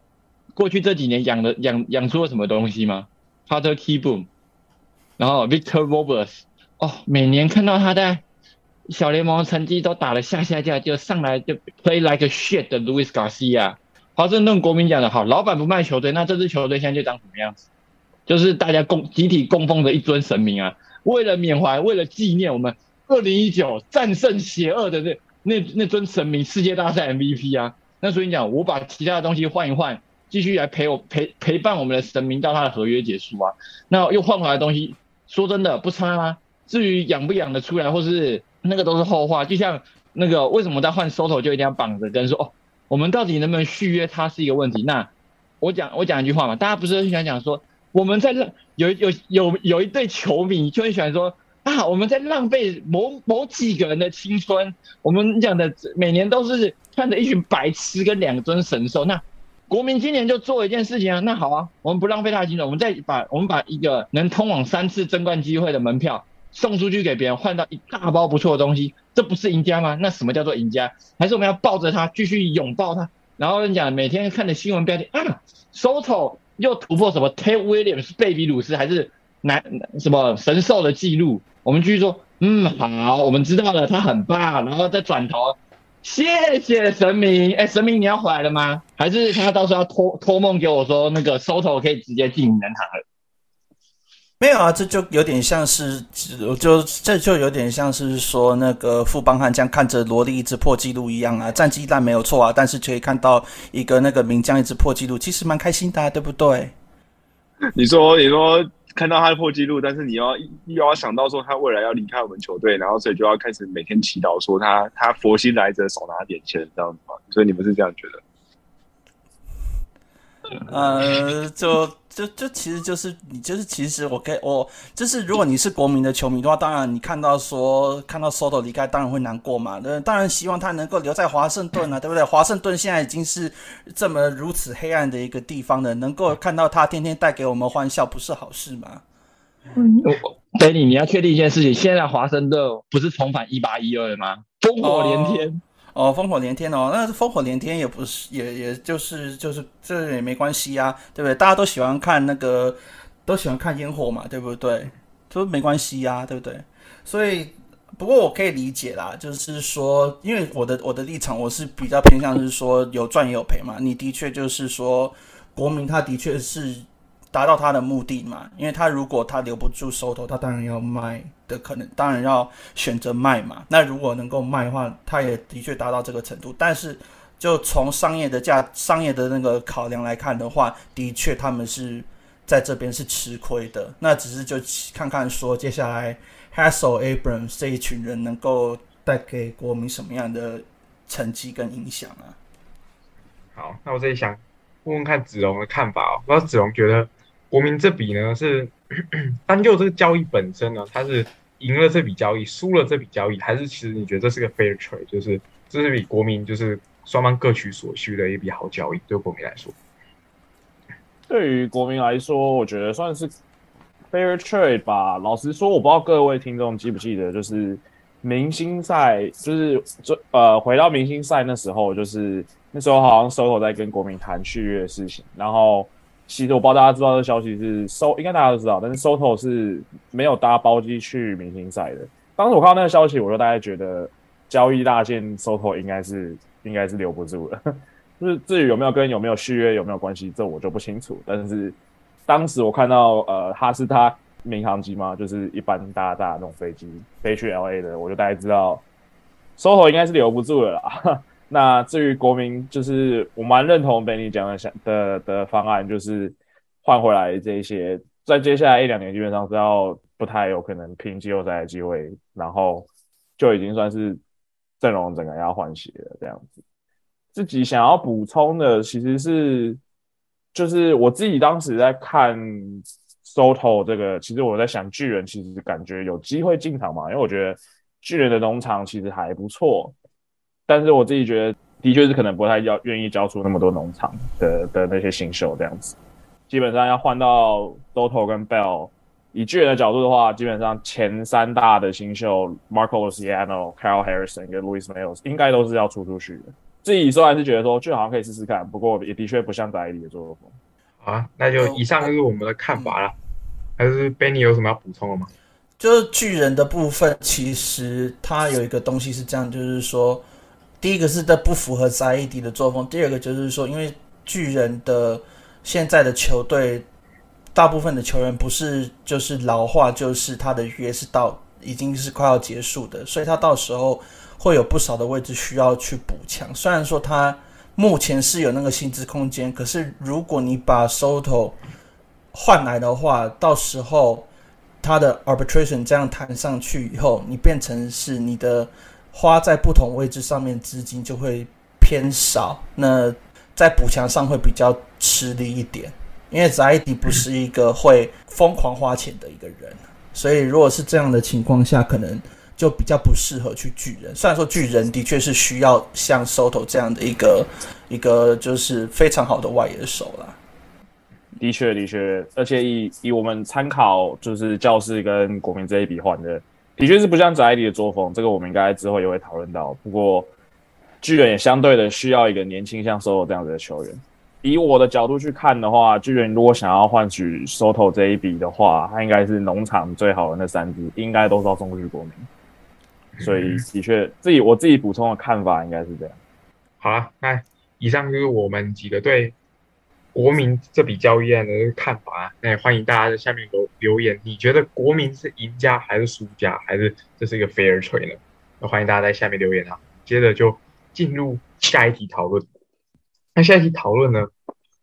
过去这几年养的养养出了什么东西吗？Carter Keyboom，然后 Victor Roberts，哦，每年看到他在小联盟成绩都打了下下架，就上来就 play like a shit 的 Louis Garcia。华盛顿国民讲的好，老板不卖球队，那这支球队现在就长什么样子？就是大家供集体供奉的一尊神明啊！为了缅怀，为了纪念我们二零一九战胜邪恶的那那那尊神明世界大赛 MVP 啊！那所以讲，我把其他的东西换一换，继续来陪我陪陪伴我们的神明到他的合约结束啊！那又换回来的东西，说真的不差啊。至于养不养得出来，或是那个都是后话。就像那个为什么在换 Soto 就一定要绑着跟说哦，我们到底能不能续约他是一个问题。那我讲我讲一句话嘛，大家不是很喜欢讲说。我们在有有有有一对球迷就很喜欢说 啊，我们在浪费某某几个人的青春。我们讲的每年都是看着一群白痴跟两尊神兽。那国民今年就做一件事情啊，那好啊，我们不浪费他的青春，我们再把我们把一个能通往三次争冠机会的门票送出去给别人，换到一大包不错的东西，这不是赢家吗？那什么叫做赢家？还是我们要抱着他继续拥抱他？然后你讲每天看的新闻标题啊，Soto。又突破什么 Ted Williams 贝比鲁斯还是男什么神兽的记录？我们继续说，嗯，好，我们知道了，他很棒，然后再转头，谢谢神明，哎，神明你要回来了吗？还是他到时候要托托梦给我说，那个 Soto 可以直接进名人堂了？没有啊，这就有点像是，就这就有点像是说那个富邦悍将看着萝莉一直破纪录一样啊，战绩烂没有错啊，但是可以看到一个那个名将一直破纪录，其实蛮开心的、啊，对不对？你说，你说看到他破纪录，但是你要又要想到说他未来要离开我们球队，然后所以就要开始每天祈祷说他他佛心来者，少拿点钱这样子嘛？所以你们是这样觉得？呃，就就就其实就是你就是其实我给我就是如果你是国民的球迷的话，当然你看到说看到 Soto 离开，当然会难过嘛。那当然希望他能够留在华盛顿啊，对不对？华盛顿现在已经是这么如此黑暗的一个地方了，能够看到他天天带给我们欢笑，不是好事吗？嗯，等你你要确定一件事情，现在华盛顿不是重返一八一二了吗？烽火连天。哦，哦烽火连天哦，那烽火连天也不是，也也就是就是这也没关系啊，对不对？大家都喜欢看那个，都喜欢看烟火嘛，对不对？都没关系呀，对不对？所以，不过我可以理解啦，就是说，因为我的我的立场，我是比较偏向是说有赚也有赔嘛。你的确就是说，国民他的确是。达到他的目的嘛？因为他如果他留不住收头，他当然要卖的，可能当然要选择卖嘛。那如果能够卖的话，他也的确达到这个程度。但是就从商业的价、商业的那个考量来看的话，的确他们是在这边是吃亏的。那只是就看看说接下来 Hassel Abrams 这一群人能够带给国民什么样的成绩跟影响啊？好，那我这里想问问看子龙的看法哦，不知道子龙觉得。国民这笔呢是 单就这个交易本身呢，他是赢了这笔交易，输了这笔交易，还是其实你觉得这是个 fair trade，就是这是比国民就是双方各取所需的一笔好交易，对国民来说。对于国民来说，我觉得算是 fair trade 吧。老实说，我不知道各位听众记不记得，就是明星赛，就是这呃，回到明星赛那时候，就是那时候好像 Soto 在跟国民谈续约的事情，然后。其实我不知道大家知道这消息是收，应该大家都知道，但是 Soto 是没有搭包机去明星赛的。当时我看到那个消息，我就大概觉得交易大件 Soto 应该是应该是留不住了。就是至于有没有跟有没有续约有没有关系，这我就不清楚。但是当时我看到呃，他是他民航机嘛，就是一般大大那种飞机飞去 LA 的，我就大概知道 Soto 应该是留不住了啦。那至于国民，就是我蛮认同被你讲的想的的方案，就是换回来这些，在接下来一两年基本上是要不太有可能拼季后赛的机会，然后就已经算是阵容整个要换血了这样子。自己想要补充的其实是，就是我自己当时在看 Soto 这个，其实我在想巨人其实感觉有机会进场嘛，因为我觉得巨人的农场其实还不错。但是我自己觉得，的确是可能不太要愿意交出那么多农场的的那些新秀这样子。基本上要换到 Doto 跟 Bell，以巨人的角度的话，基本上前三大的新秀 Marco Luciano、Carl Harrison 跟 Louis Mills 应该都是要出出去的。自己虽然是觉得说，就好像可以试试看，不过也的确不像在里的作风。好啊，那就以上就是我们的看法了。还是 Benny 有什么要补充的吗？就是巨人的部分，其实它有一个东西是这样，就是说。第一个是这不符合扎伊迪的作风，第二个就是说，因为巨人的现在的球队大部分的球员不是就是老化，就是他的约是到已经是快要结束的，所以他到时候会有不少的位置需要去补强。虽然说他目前是有那个薪资空间，可是如果你把 Soto 换来的话，到时候他的 arbitration 这样谈上去以后，你变成是你的。花在不同位置上面资金就会偏少，那在补强上会比较吃力一点。因为 Zaidi 不是一个会疯狂花钱的一个人，所以如果是这样的情况下，可能就比较不适合去巨人。虽然说巨人的确是需要像 Soto 这样的一个一个就是非常好的外野手啦。的确，的确，而且以以我们参考就是教室跟国民这一笔换的。的确是不像宅里的作风，这个我们应该之后也会讨论到。不过巨人也相对的需要一个年轻像 Soto 这样子的球员。以我的角度去看的话，巨人如果想要换取 Soto 这一笔的话，他应该是农场最好的那三支，应该都是要送过去国民。所以的确，自己我自己补充的看法应该是这样。好了，那以上就是我们几个对国民这笔交易案的看法。那也欢迎大家在下面留留言，你觉得国民是赢家还是输家，还是这是一个 fair trade 呢？那欢迎大家在下面留言啊。接着就进入下一题讨论。那下一题讨论呢，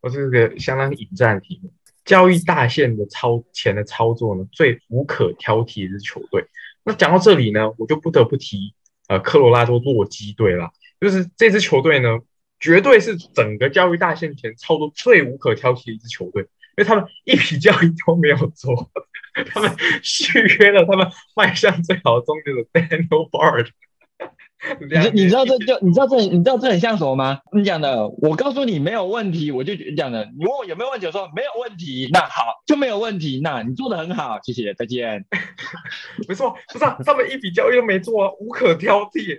我是个相当引战的题目。交易大线的操前的操作呢，最无可挑剔的是球队。那讲到这里呢，我就不得不提呃科罗拉多洛基队了。就是这支球队呢，绝对是整个教育大线前操作最无可挑剔的一支球队，因为他们一笔交易都没有做，他们续约了他们迈向最好的终结者 Daniel Bard。你你知道这就你知道这你知道这很像什么吗？你讲的，我告诉你没有问题，我就讲的。你问我有没有问题，我说没有问题，那好就没有问题。那你做的很好，谢谢，再见。没错，不是他们一笔交易都没做啊，无可挑剔。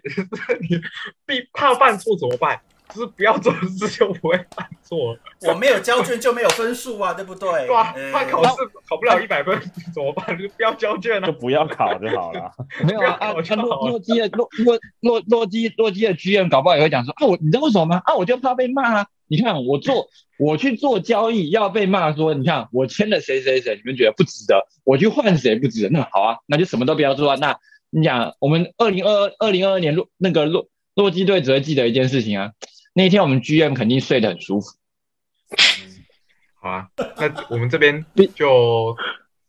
你必怕犯错怎么办？就是不要做事就不会犯错。我没有交卷就没有分数啊，对不对？对啊，他考试考不了一百分怎么办？就不要交卷了，就不要考就好了。没有啊，啊，洛洛基的洛洛洛洛基洛基的 GM 搞不好也会讲说啊，我你知道为什么吗？啊，我就怕被骂啊。你看我做我去做交易要被骂说，你看我签了谁谁谁，你们觉得不值得，我去换谁不值得？那好啊，那就什么都不要做啊。那你讲我们二零二二零二二年洛那个洛洛基队只会记得一件事情啊。那天我们 GM 肯定睡得很舒服。好啊，那我们这边就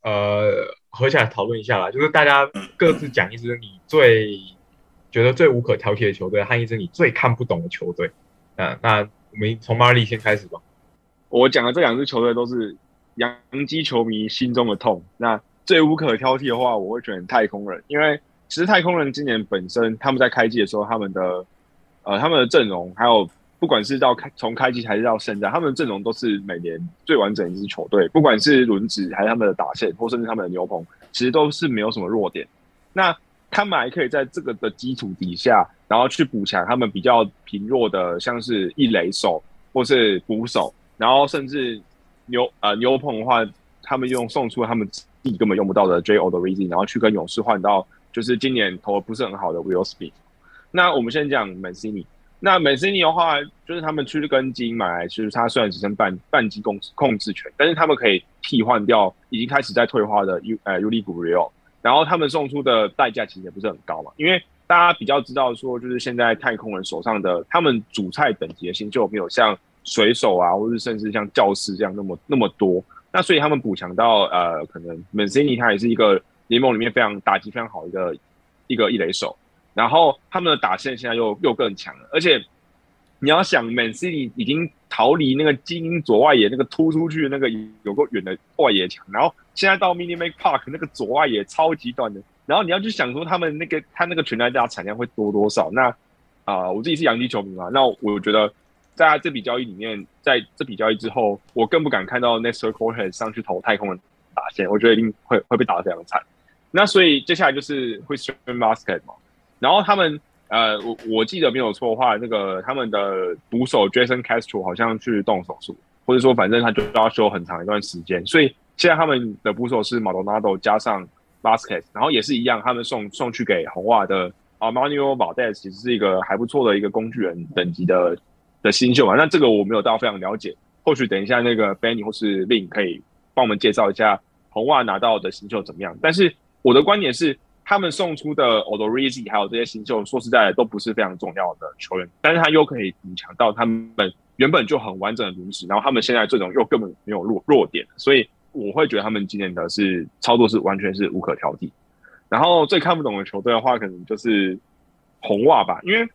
呃合起来讨论一下啦，就是大家各自讲一支你最觉得最无可挑剔的球队，和一支你最看不懂的球队。嗯，那我们从 Marley 先开始吧。我讲的这两支球队都是洋基球迷心中的痛。那最无可挑剔的话，我会选太空人，因为其实太空人今年本身他们在开季的时候，他们的呃，他们的阵容还有，不管是到开从开机还是到现在，他们的阵容都是每年最完整一支球队。不管是轮值还是他们的打线，或甚至他们的牛棚，其实都是没有什么弱点。那他们还可以在这个的基础底下，然后去补强他们比较贫弱的，像是一垒手或是捕手，然后甚至牛呃牛棚的话，他们用送出他们自己根本用不到的 J O 的 r e a s o n 然后去跟勇士换到就是今年投的不是很好的 Will Smith。那我们先讲 Mancini。那 Mancini 的话，就是他们去跟金买来，其实他虽然只剩半半机控控制权，但是他们可以替换掉已经开始在退化的 U 呃 Uli Guriel，。然后他们送出的代价其实也不是很高嘛，因为大家比较知道说，就是现在太空人手上的他们主菜等级的星就没有像水手啊，或者甚至像教师这样那么那么多。那所以他们补强到呃，可能 Mancini 他也是一个联盟里面非常打击非常好的一个一个一垒手。然后他们的打线现在又又更强了，而且你要想，Man City 已经逃离那个精英左外野那个突出去那个有个远的外野墙，然后现在到 Mini Make Park 那个左外野超级短的，然后你要去想说他们那个他那个全垒打产量会多多少？那啊，我自己是洋基球迷嘛，那我觉得在这笔交易里面，在这笔交易之后，我更不敢看到 Nestor Cortez 上去投太空的打线，我觉得一定会会被打得非常惨。那所以接下来就是会 s t r e a m Basket 嘛。然后他们，呃，我我记得没有错的话，那个他们的捕手 Jason Castro 好像去动手术，或者说反正他就要休很长一段时间。所以现在他们的捕手是 Maldonado 加上 Basket，然后也是一样，他们送送去给红袜的啊 Manuel Valdez，其实是一个还不错的一个工具人等级的的新秀嘛。那这个我没有到非常了解，或许等一下那个 Benny 或是 Lin 可以帮我们介绍一下红袜拿到的新秀怎么样。但是我的观点是。他们送出的 o d o r i z i 还有这些新秀，说实在的都不是非常重要的球员，但是他又可以补强到他们原本就很完整的轮值，然后他们现在这种又根本没有弱弱点，所以我会觉得他们今年的是操作是完全是无可挑剔。然后最看不懂的球队的话，可能就是红袜吧，因为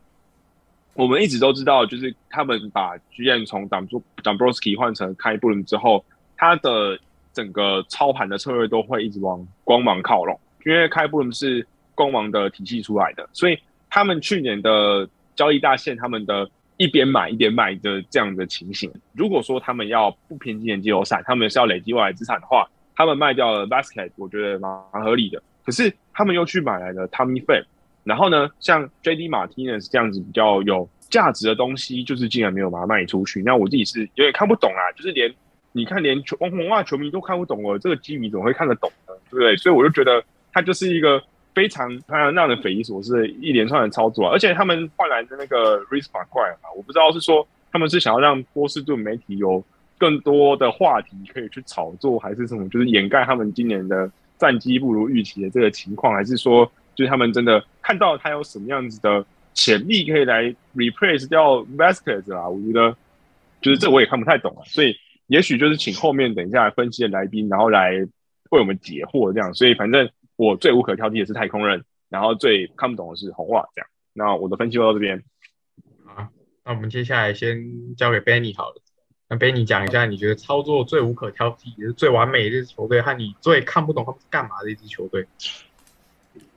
我们一直都知道，就是他们把 GM 从 d o m b r o s k i 换成开布伦之后，他的整个操盘的策略都会一直往光芒靠拢。因为开布伦是光芒的体系出来的，所以他们去年的交易大线，他们的一边买一边卖的这样的情形。如果说他们要不拼今年季后赛，他们是要累积外来资产的话，他们卖掉了 Basket，我觉得蛮合理的。可是他们又去买来了 Tommy f a m 然后呢，像 JD Martinez 这样子比较有价值的东西，就是竟然没有把它卖出去。那我自己是有点看不懂啊，就是连你看连球红袜球迷都看不懂了，这个基迷怎么会看得懂呢？对不对？所以我就觉得。他就是一个非常非常让人匪夷所思的一连串的操作，而且他们换来的那个 r i s k 板块啊，我不知道是说他们是想要让波士顿媒体有更多的话题可以去炒作，还是什么？就是掩盖他们今年的战绩不如预期的这个情况，还是说，就是他们真的看到他有什么样子的潜力可以来 replace 掉 Vasquez 啊？我觉得就是这我也看不太懂啊。所以也许就是请后面等一下分析的来宾，然后来为我们解惑这样。所以反正我最无可挑剔的是太空人，然后最看不懂的是红袜这样。那我的分析就到这边。好，那我们接下来先交给 Benny 好了。那 Benny 讲一下，你觉得操作最无可挑剔、也是最完美的一支球队，和你最看不懂他们是干嘛的一支球队？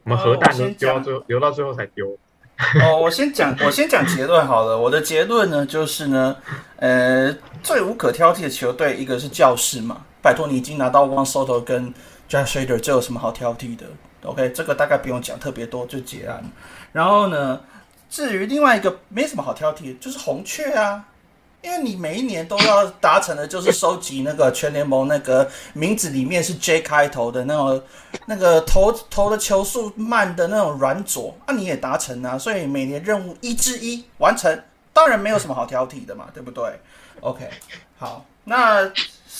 我们核弹都丢到最后，留到最后才丢。哦，我先讲，我先讲结论好了。我的结论呢，就是呢，呃，最无可挑剔的球队，一个是教室嘛，拜托你已经拿到 One Soto 跟 J. Shader 这有什么好挑剔的？OK，这个大概不用讲特别多，就结案。然后呢，至于另外一个没什么好挑剔，就是红雀啊。因为你每一年都要达成的，就是收集那个全联盟那个名字里面是 J 开头的那种，那个投投的球速慢的那种软左，啊，你也达成啊，所以每年任务一之一完成，当然没有什么好挑剔的嘛，对不对？OK，好，那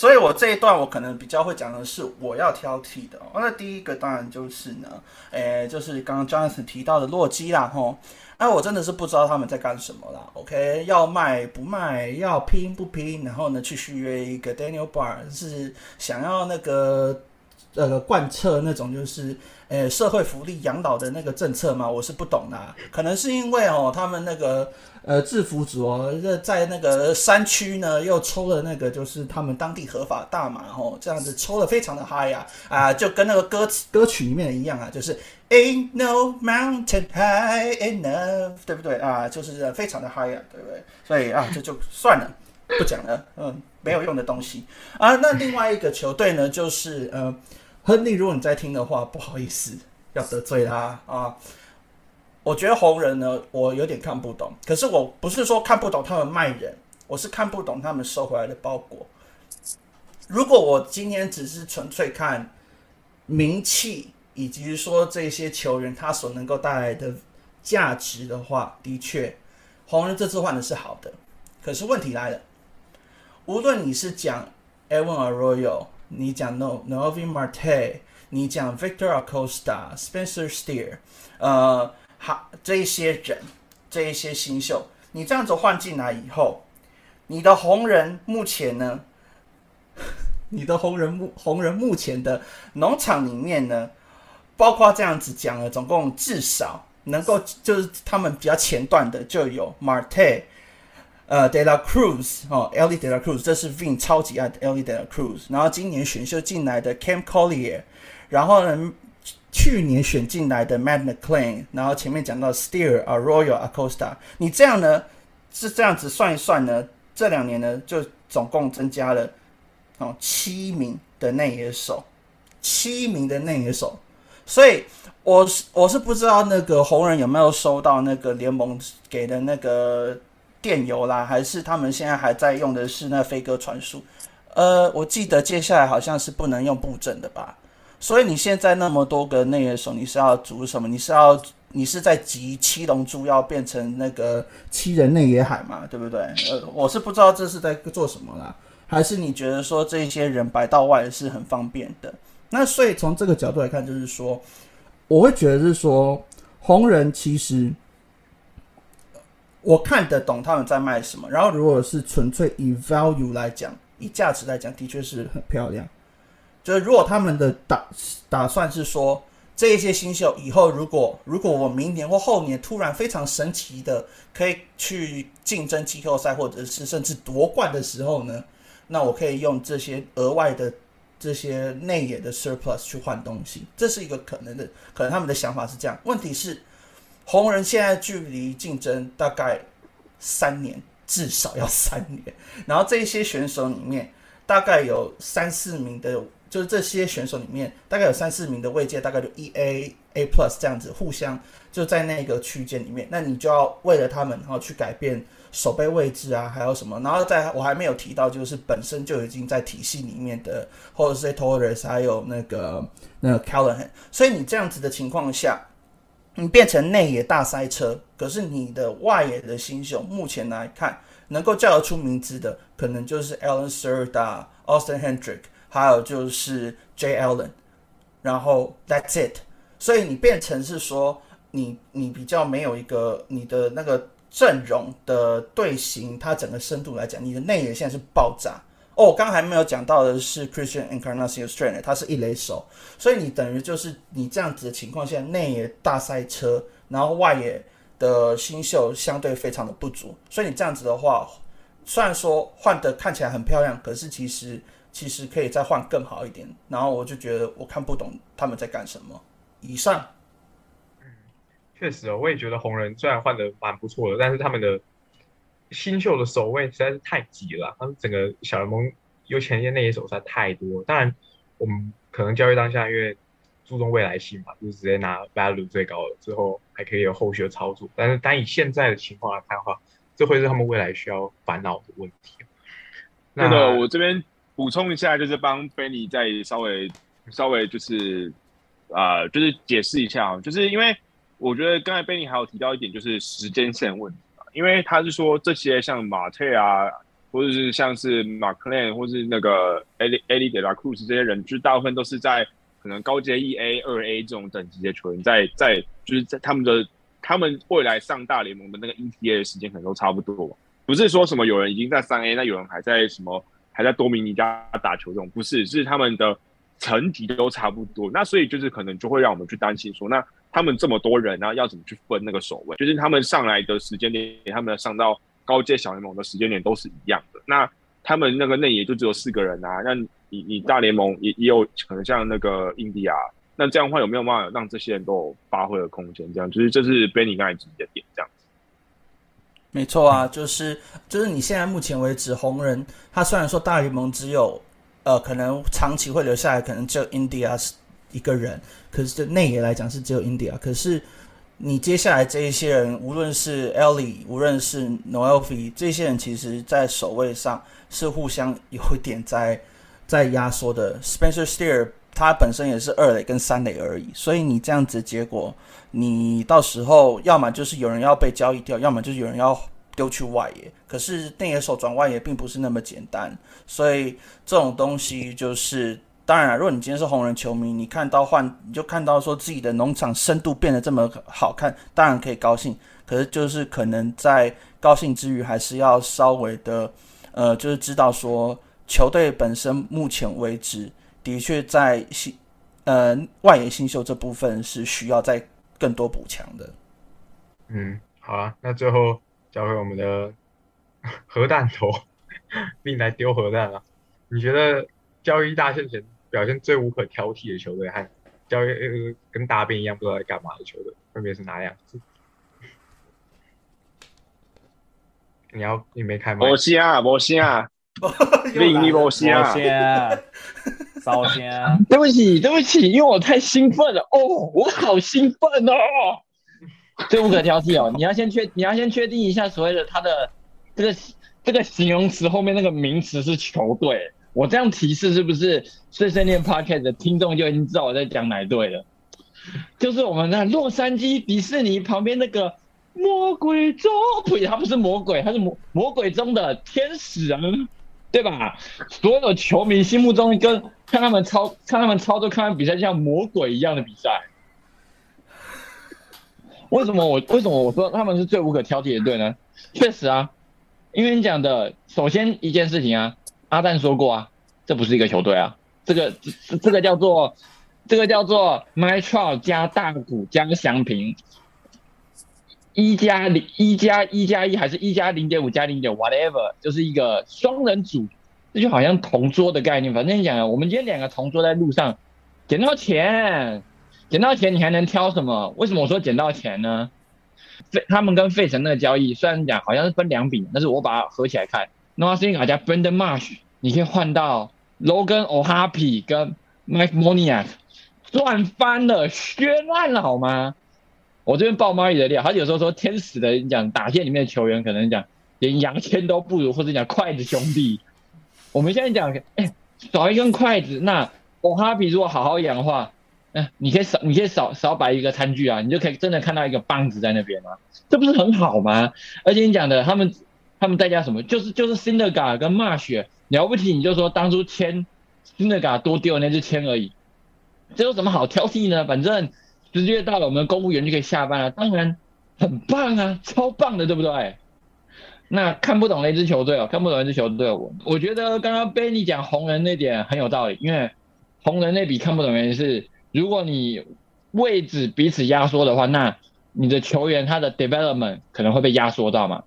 所以我这一段我可能比较会讲的是我要挑剔的哦，那第一个当然就是呢，诶，就是刚刚 Jonathan 提到的洛基啦，吼。那我真的是不知道他们在干什么啦。OK，要卖不卖，要拼不拼，然后呢去续约一个 Daniel Bar，是想要那个呃贯彻那种就是呃社会福利养老的那个政策吗？我是不懂的。可能是因为哦，他们那个呃制服组哦，在那个山区呢又抽了那个就是他们当地合法大麻哦，这样子抽的非常的嗨呀啊，就跟那个歌词歌曲里面一样啊，就是。Ain't no mountain high enough，对不对啊？就是非常的 high 啊，对不对？所以啊，这就算了，不讲了，嗯，没有用的东西啊。那另外一个球队呢，就是呃，亨利，如果你在听的话，不好意思，要得罪他啊。我觉得红人呢，我有点看不懂。可是我不是说看不懂他们卖人，我是看不懂他们收回来的包裹。如果我今天只是纯粹看名气。以及说这些球员他所能够带来的价值的话，的确，红人这次换的是好的。可是问题来了，无论你是讲 Evan Arroyo，你讲 No Novi Marte，你讲 Victor Acosta、Spencer Steer，呃，好这一些人，这一些新秀，你这样子换进来以后，你的红人目前呢，你的红人目红人目前的农场里面呢？包括这样子讲了，总共至少能够就是他们比较前段的就有 Marte，呃，De La Cruz 哦，Ellie De La Cruz，这是 Vin 超级爱的 Ellie De La Cruz。然后今年选秀进来的 Cam Collier，然后呢，去年选进来的 Matt McLean，然后前面讲到 Steer、Arroyo、Acosta，你这样呢是这样子算一算呢，这两年呢就总共增加了哦七名的内野手，七名的内野手。所以我是我是不知道那个红人有没有收到那个联盟给的那个电邮啦，还是他们现在还在用的是那飞鸽传输？呃，我记得接下来好像是不能用布阵的吧？所以你现在那么多个内野手，你是要组什么？你是要你是在集七龙珠要变成那个七人内野海嘛？对不对？呃，我是不知道这是在做什么啦，还是你觉得说这些人摆到外是很方便的？那所以从这个角度来看，就是说，我会觉得是说，红人其实我看得懂他们在卖什么。然后，如果是纯粹以 value 来讲，以价值来讲，的确是很漂亮。就是如果他们的打打算是说，这一些新秀以后，如果如果我明年或后年突然非常神奇的可以去竞争季后赛，或者是甚至夺冠的时候呢，那我可以用这些额外的。这些内野的 surplus 去换东西，这是一个可能的，可能他们的想法是这样。问题是，红人现在距离竞争大概三年，至少要三年。然后这一些选手里面，大概有三四名的，就是这些选手里面，大概有三四名的位阶，大概就一 A A plus 这样子，互相就在那个区间里面。那你就要为了他们，然后去改变。守备位置啊，还有什么？然后在我还没有提到，就是本身就已经在体系里面的，或者是 Torres，还有那个那个 Callahan。所以你这样子的情况下，你变成内野大塞车，可是你的外野的新秀目前来看能够叫得出名字的，可能就是 Alan s e r d a Austin Hendrick，还有就是 J Allen，然后 That's it。所以你变成是说，你你比较没有一个你的那个阵容的队形，它整个深度来讲，你的内野现在是爆炸。哦，我刚还没有讲到的是 Christian Encarnacion Strand，他是一垒手，所以你等于就是你这样子的情况下，内野大赛车，然后外野。的新秀相对非常的不足，所以你这样子的话，虽然说换的看起来很漂亮，可是其实其实可以再换更好一点。然后我就觉得我看不懂他们在干什么。以上，嗯，确实哦，我也觉得红人虽然换的蛮不错的，但是他们的新秀的守卫实在是太挤了，他们整个小联盟有前线那些手实在太多。当然，我们可能交易当下因为。注重未来性嘛，就是直接拿 value 最高的，之后还可以有后续的操作。但是单以现在的情况来看的话，这会是他们未来需要烦恼的问题。那个，我这边补充一下，就是帮 Benny 再稍微稍微就是啊，就是解释一下啊，就是因为我觉得刚才 Benny 还有提到一点，就是时间线问题啊，因为他是说这些像马特啊，或者是像是马克 n 或是那个 Ali Ali De La Cruz 这些人，就大部分都是在。可能高阶一 A、二 A 这种等级的球员，在在就是在他们的他们未来上大联盟的那个 ETA 的时间可能都差不多，不是说什么有人已经在三 A，那有人还在什么还在多米尼加打球这种，不是，是他们的层级都差不多。那所以就是可能就会让我们去担心说，那他们这么多人，然后要怎么去分那个守卫？就是他们上来的时间点，他们上到高阶小联盟的时间点都是一样的。那他们那个内野就只有四个人啊，那。你你大联盟也也有可能像那个印第安，那这样的话有没有办法让这些人都有发挥的空间？这样就是这是 Benny 刚才提的点，这样子。没错啊，就是就是你现在目前为止，红人他虽然说大联盟只有呃可能长期会留下来，可能只有印第安一个人，可是就内野来讲是只有 India。可是你接下来这一些人，无论是 Ellie，无论是 Noelvi，这些人其实在守卫上是互相有一点在。在压缩的 Spencer Steer，它本身也是二垒跟三垒而已，所以你这样子结果，你到时候要么就是有人要被交易掉，要么就是有人要丢去外野。可是内野手转外野并不是那么简单，所以这种东西就是，当然，如果你今天是红人球迷，你看到换，你就看到说自己的农场深度变得这么好看，当然可以高兴。可是就是可能在高兴之余，还是要稍微的，呃，就是知道说。球队本身目前为止的确在新呃外野新秀这部分是需要再更多补强的。嗯，好啊，那最后交给我们的核弹头，并来丢核弹了。你觉得交易大线前表现最无可挑剔的球队和交易跟大便一样不知道在干嘛的球队分别是哪两支？你要你没开吗？摩西啊，摩西啊。另一波先，烧先。对不起，对不起，因为我太兴奋了哦，我好兴奋哦。最无可挑剔哦，你要先确，你要先确定一下所谓的他的这个这个形容词后面那个名词是球队。我这样提示是不是碎碎念 Podcast 的听众就已经知道我在讲哪队了？就是我们的洛杉矶迪士尼旁边那个魔鬼中，呸，他不是魔鬼，他是魔魔鬼中的天使啊。对吧？所有球迷心目中跟看他们操看他们操作看他们比赛像魔鬼一样的比赛。为什么我为什么我说他们是最无可挑剔的队呢？确实啊，因为你讲的首先一件事情啊，阿蛋说过啊，这不是一个球队啊，这个这个叫做这个叫做 My Tro 加大谷加祥平。一加零，一加一加一，还是一加零点五加零点，whatever，就是一个双人组，这就好像同桌的概念。反正你讲，我们今天两个同桌在路上捡到钱，捡到钱，你还能挑什么？为什么我说捡到钱呢？费他们跟费城那个交易，虽然讲好像是分两笔，但是我把它合起来看，那么是因为加 Brandon Marsh，你可以换到 Logan O'Happy 跟 Mike Moniak，赚翻了，削烂了，好吗？我这边爆猫里的料，他有时候说天使的讲打线里面的球员可能讲连牙签都不如，或者讲筷子兄弟。我们现在讲，哎，少一根筷子，那我哈比如果好好养的话，嗯，你可以少，你可以少少摆一个餐具啊，你就可以真的看到一个棒子在那边啊，这不是很好吗？而且你讲的他们，他们在家什么？就是就是辛德拉跟 Marsh 了不起，你就说当初签辛德拉多丢那只签而已，这有什么好挑剔呢？反正十月到了，我们公务员就可以下班了，当然很棒啊，超棒的，对不对？那看不懂那支球队哦，看不懂那支球队，我我觉得刚刚 Benny 讲红人那点很有道理，因为红人那笔看不懂原因是，如果你位置彼此压缩的话，那你的球员他的 development 可能会被压缩到嘛？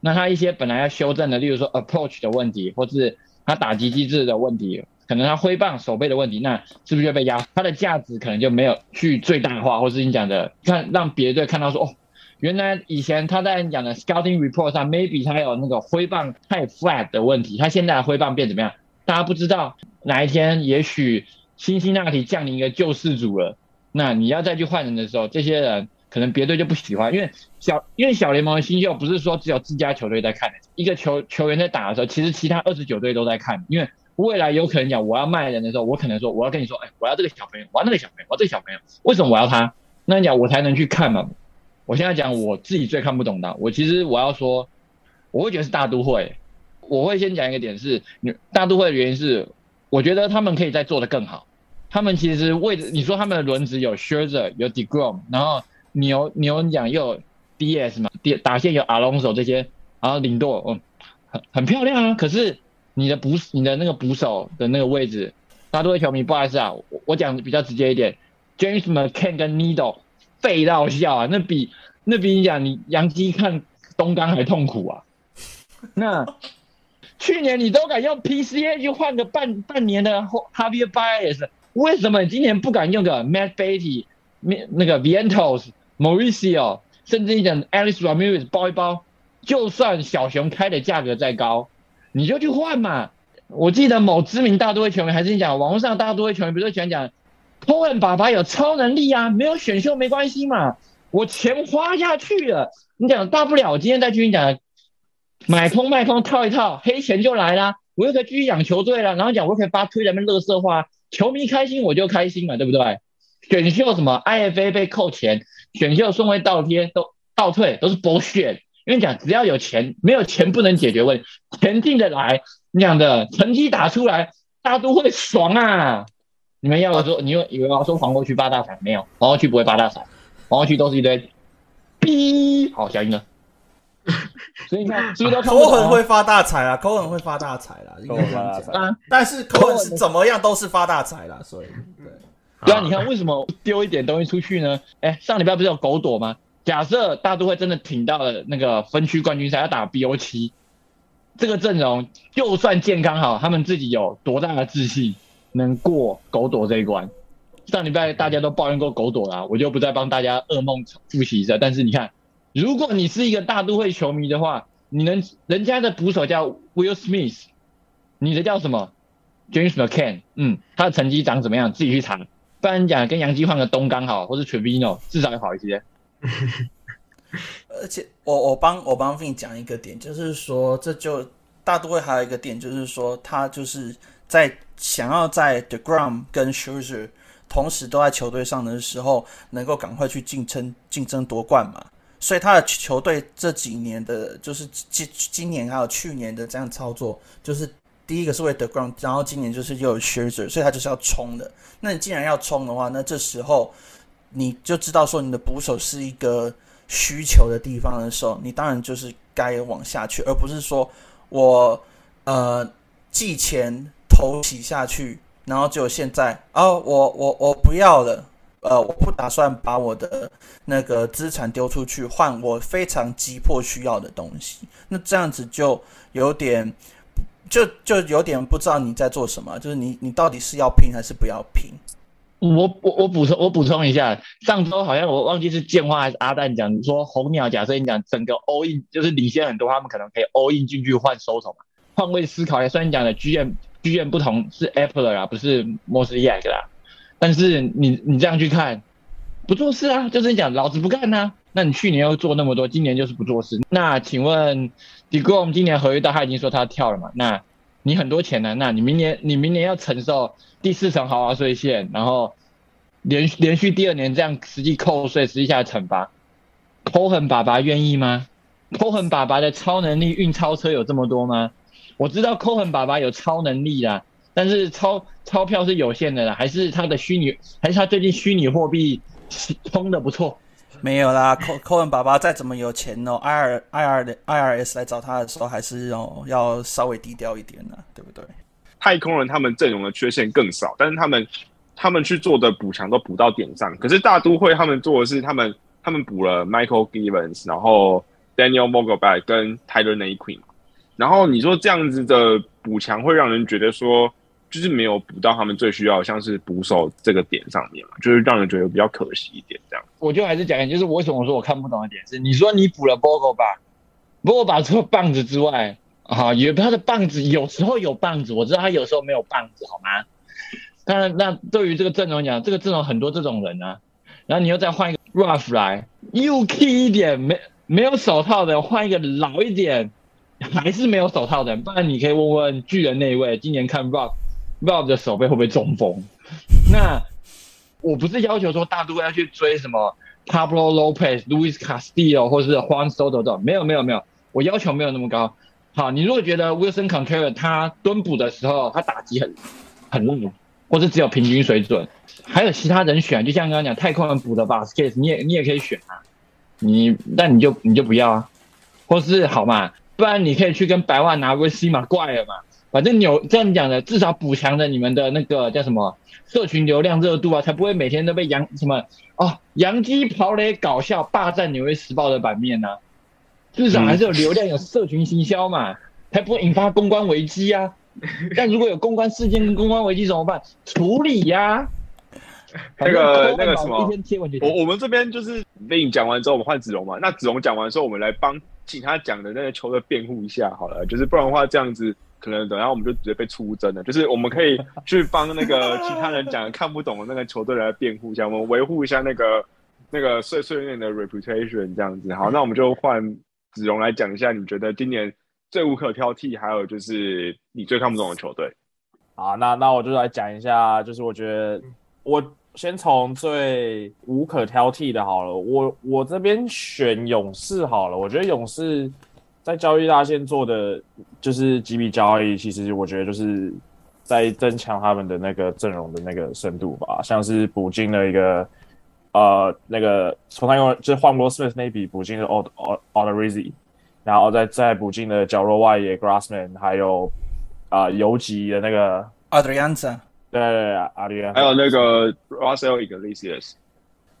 那他一些本来要修正的，例如说 approach 的问题，或是他打击机制的问题，可能他挥棒手背的问题，那是不是就被压？他的价值可能就没有去最大化，或是你讲的看让别队看到说哦。原来以前他在讲的 scouting report 上，maybe 他有那个挥棒太 flat 的问题，他现在的挥棒变怎么样？大家不知道哪一天，也许辛辛那提降临一个救世主了，那你要再去换人的时候，这些人可能别队就不喜欢，因为小因为小联盟的新秀不是说只有自家球队在看，一个球球员在打的时候，其实其他二十九队都在看，因为未来有可能讲我要卖人的时候，我可能说我要跟你说，哎，我要这个小朋友，我要那个小朋友，我要这个小朋友，为什么我要他？那你讲我才能去看嘛？我现在讲我自己最看不懂的，我其实我要说，我会觉得是大都会。我会先讲一个点是，你大都会的原因是，我觉得他们可以再做得更好。他们其实为你说他们的轮子有 shirzer，有 Degrom，然后牛牛你讲又有 DS 嘛，打打线有 Alonso 这些，然后领舵，嗯，很很漂亮啊。可是你的捕你的那个捕手的那个位置，大都会球迷不好意思啊，我我讲比较直接一点，James McCann 跟 Needle。废到笑啊！那比那比你讲，你杨基看东冈还痛苦啊！那去年你都敢用 PCA 去换个半半年的 Javier Baez，为什么你今年不敢用个 Matt Beatty、那个 Vientos、Mauricio，甚至你讲 Alice Ramirez 包一包？就算小熊开的价格再高，你就去换嘛！我记得某知名大都会球迷还是你讲网络上大都会球迷不是喜欢讲。托恩爸爸有超能力啊，没有选秀没关系嘛，我钱花下去了，你讲大不了今天再去你讲，买空卖空套一套，黑钱就来了，我又可以继续养球队了，然后讲我可以发推那边乐色话，球迷开心我就开心嘛，对不对？选秀什么 IFA 被扣钱，选秀顺位倒贴都倒退都是博选因为讲只要有钱，没有钱不能解决问题，钱进得来，你讲的成绩打出来，大家都会爽啊。你们要我说，你又以为我要说黄国区发大财？没有，黄国区不会发大财，黄国区都是一堆逼。好，小英呢？所以你看，是不是都口很会发大财啊？口很会发大财啦，口很发大财啊！但是口很是怎么样都是发大财啦，所以对对啊！你看为什么丢一点东西出去呢？哎，上礼拜不是有狗躲吗？假设大都会真的挺到了那个分区冠军赛，要打 BO 七，这个阵容就算健康好，他们自己有多大的自信？能过狗躲这一关，上礼拜大家都抱怨过狗躲啦，我就不再帮大家噩梦复习一下。但是你看，如果你是一个大都会球迷的话，你能人家的捕手叫 Will Smith，你的叫什么 James McCann？嗯，他的成绩长怎么样？自己去查。不然讲跟杨基换个东刚好，或者 Trevino 至少要好一些。而且我我帮我帮 Vin 讲一个点，就是说这就大都会还有一个点，就是说他就是在。想要在 The Grum 跟 Scherzer 同时都在球队上的时候，能够赶快去竞争竞争夺冠嘛？所以他的球队这几年的，就是今今年还有去年的这样操作，就是第一个是为 The Grum，然后今年就是又有 Scherzer，所以他就是要冲的。那你既然要冲的话，那这时候你就知道说你的捕手是一个需求的地方的时候，你当然就是该往下去，而不是说我呃寄钱。投起下去，然后就现在哦，我我我不要了，呃，我不打算把我的那个资产丢出去换我非常急迫需要的东西，那这样子就有点，就就有点不知道你在做什么，就是你你到底是要拼还是不要拼？我我我补充我补充一下，上周好像我忘记是建花还是阿蛋讲说红鸟，假设你讲整个 all in 就是领先很多，他们可能可以 all in 进去换收手嘛，换位思考一下，虽然你讲的 GM。剧院不同是 Apple 啊，不是 Mosaic 啦。但是你你这样去看，不做事啊，就是你讲老子不干呐。那你去年又做那么多，今年就是不做事。那请问 d e g r o m 今年合约到他已经说他要跳了嘛？那你很多钱呢？那你明年你明年要承受第四层豪华税线，然后连连续第二年这样实际扣税，实际下来惩罚，抠痕爸爸愿意吗？抠痕爸爸的超能力运钞车有这么多吗？我知道抠痕爸爸有超能力啦，但是钞钞票是有限的啦，还是他的虚拟，还是他最近虚拟货币冲的不错？没有啦，扣扣恩爸爸再怎么有钱哦，I R I R 的 I R S 来找他的时候，还是哦要稍微低调一点呢，对不对？太空人他们阵容的缺陷更少，但是他们他们去做的补强都补到点上。可是大都会他们做的是他们他们补了 Michael Givens，然后 Daniel m o g l e b a c k 跟 Tyler Naquin，然后你说这样子的补强会让人觉得说。就是没有补到他们最需要，像是捕手这个点上面嘛，就是让人觉得比较可惜一点。这样，我就还是讲一下，就是我为什么说我看不懂的点是，你说你补了 Bogo 吧，Bogo 吧除了棒子之外，啊，有他的棒子有时候有棒子，我知道他有时候没有棒子，好吗？当然，那对于这个阵容讲，这个阵容很多这种人啊，然后你又再换一个 Rough 来，又 key 一点，没没有手套的，换一个老一点，还是没有手套的，不然你可以问问巨人那一位，今年看 Rough。Rob 的手背会不会中风？那我不是要求说大都会要去追什么 Pablo Lopez、Luis Castillo 或是 Juan Soto 的，没有没有没有，我要求没有那么高。好，你如果觉得 Wilson Contreras 他蹲捕的时候他打击很很烂，或者只有平均水准，还有其他人选，就像刚刚讲太空人补的 Basket，你也你也可以选啊。你但你就你就不要啊，或是好嘛，不然你可以去跟百万拿 v i c m a 怪了嘛。反正有这样讲的，至少补强了你们的那个叫什么社群流量热度啊，才不会每天都被杨什么哦杨基跑垒搞笑霸占纽约时报的版面呢。至少还是有流量，有社群行销嘛，才不会引发公关危机啊。但如果有公关事件跟公关危机怎么办？处理呀。那个那个什么，我我们这边就是被你讲完之后，我们换子龙嘛。那子龙讲完之后，我们来帮请他讲的那个球的辩护一下好了，就是不然的话这样子。可能等下我们就直接被出征了，就是我们可以去帮那个其他人讲看不懂的那个球队来辩护一下，我们维护一下那个那个碎碎念的 reputation 这样子。好，那我们就换子荣来讲一下，你觉得今年最无可挑剔，还有就是你最看不懂的球队。好，那那我就来讲一下，就是我觉得我先从最无可挑剔的好了，我我这边选勇士好了，我觉得勇士。在交易大线做的就是几笔交易，其实我觉得就是在增强他们的那个阵容的那个深度吧，像是补进了一个呃那个从他用就是换过 Smith 那笔补进了 Old Old Rizzi，然后再再补进了角落外野 Grassman，还有啊游击的那个 Adrianza，对对对，Adrianza，还有那个 Russell Iglesias。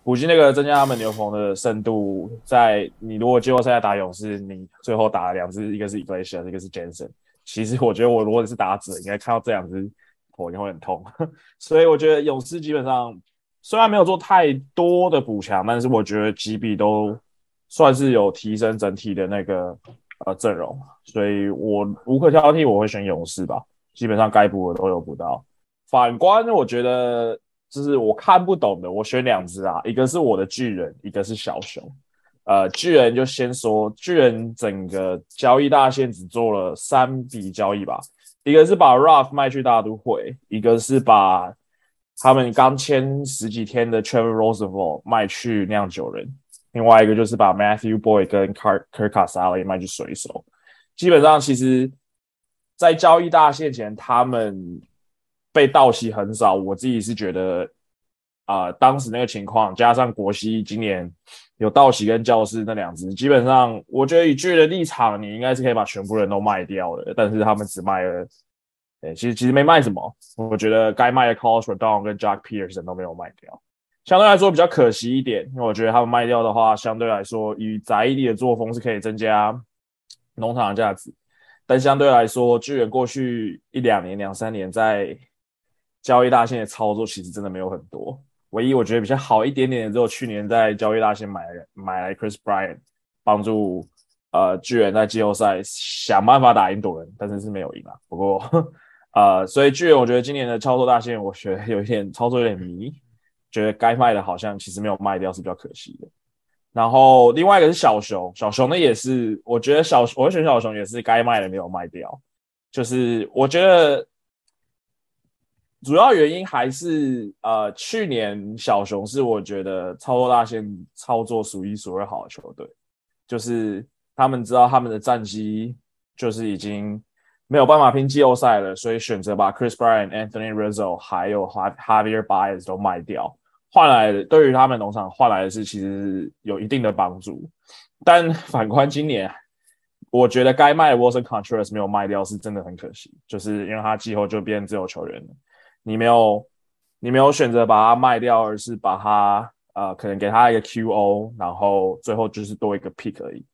补进那个增加他们牛棚的深度，在你如果季后赛打勇士，你最后打了两只，一个是 Iglesias，一个是 Jensen。其实我觉得我如果是打者，应该看到这两只头应该会很痛。所以我觉得勇士基本上虽然没有做太多的补强，但是我觉得几笔都算是有提升整体的那个呃阵容。所以我无可挑剔，我会选勇士吧。基本上该补的都有补到。反观我觉得。就是我看不懂的，我选两只啊，一个是我的巨人，一个是小熊。呃，巨人就先说，巨人整个交易大线只做了三笔交易吧，一个是把 Ruff 卖去大都会，一个是把他们刚签十几天的 Trevor Roosevelt 卖去酿酒人，另外一个就是把 Matthew Boy 跟 Car Kirk s a l l y 卖去水手。基本上，其实，在交易大线前，他们。被盗袭很少，我自己是觉得，啊，当时那个情况加上国西今年有盗袭跟教室那两只，基本上我觉得以巨人的立场，你应该是可以把全部人都卖掉的，但是他们只卖了，哎，其实其实没卖什么，我觉得该卖的 c o s t r d o w n 跟 Jack Peterson 都没有卖掉，相对来说比较可惜一点，因为我觉得他们卖掉的话，相对来说以宅地的作风是可以增加农场的价值，但相对来说巨人过去一两年两三年在交易大线的操作其实真的没有很多，唯一我觉得比较好一点点的，只有去年在交易大线买买来 Chris Bryant，帮助呃巨人在季后赛想办法打赢多人，但是是没有赢啊。不过 呃，所以巨人我觉得今年的操作大线，我觉得有一点操作有点迷，觉得该卖的好像其实没有卖掉，是比较可惜的。然后另外一个是小熊，小熊呢也是，我觉得小我选小熊也是该卖的没有卖掉，就是我觉得。主要原因还是呃，去年小熊是我觉得操作大线操作数一数二好的球队，就是他们知道他们的战绩就是已经没有办法拼季后赛了，所以选择把 Chris Bryant、Anthony Rizzo 还有 Javier Baez 都卖掉，换来对于他们农场换来的是其实有一定的帮助。但 反观今年，我觉得该卖的 Wilson Contreras 没有卖掉是真的很可惜，就是因为他季后就变自由球员了，你没有你没有选择把它卖掉，而是把它呃可能给他一个 QO，然后最后就是多一个 pick 而已。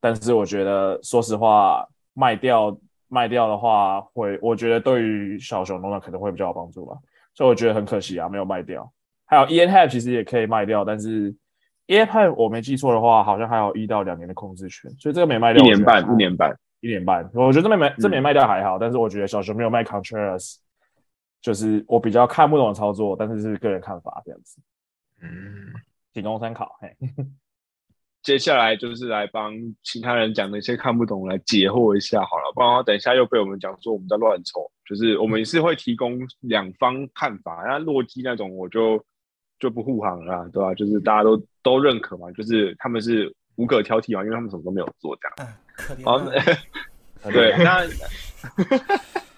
但是我觉得，说实话，卖掉卖掉的话，会我觉得对于小熊农场可能会比较有帮助吧。所以我觉得很可惜啊，没有卖掉。还有 Ian Happ 其实也可以卖掉，但是 Ian Happ 我没记错的话，好像还有一到两年的控制权，所以这个没卖掉。一年半，一年半，一年半。我觉得这没卖，这没卖掉还好。但是我觉得小熊没有卖 Contreras，就是我比较看不懂的操作，但是是个人看法这样子。嗯，仅供参考。嘿。接下来就是来帮其他人讲的一些看不懂来解惑一下好了，不然等一下又被我们讲说我们在乱抽。就是我们是会提供两方看法，那洛基那种我就就不护航了，对吧？就是大家都都认可嘛，就是他们是无可挑剔嘛，因为他们什么都没有做这样。好，对，那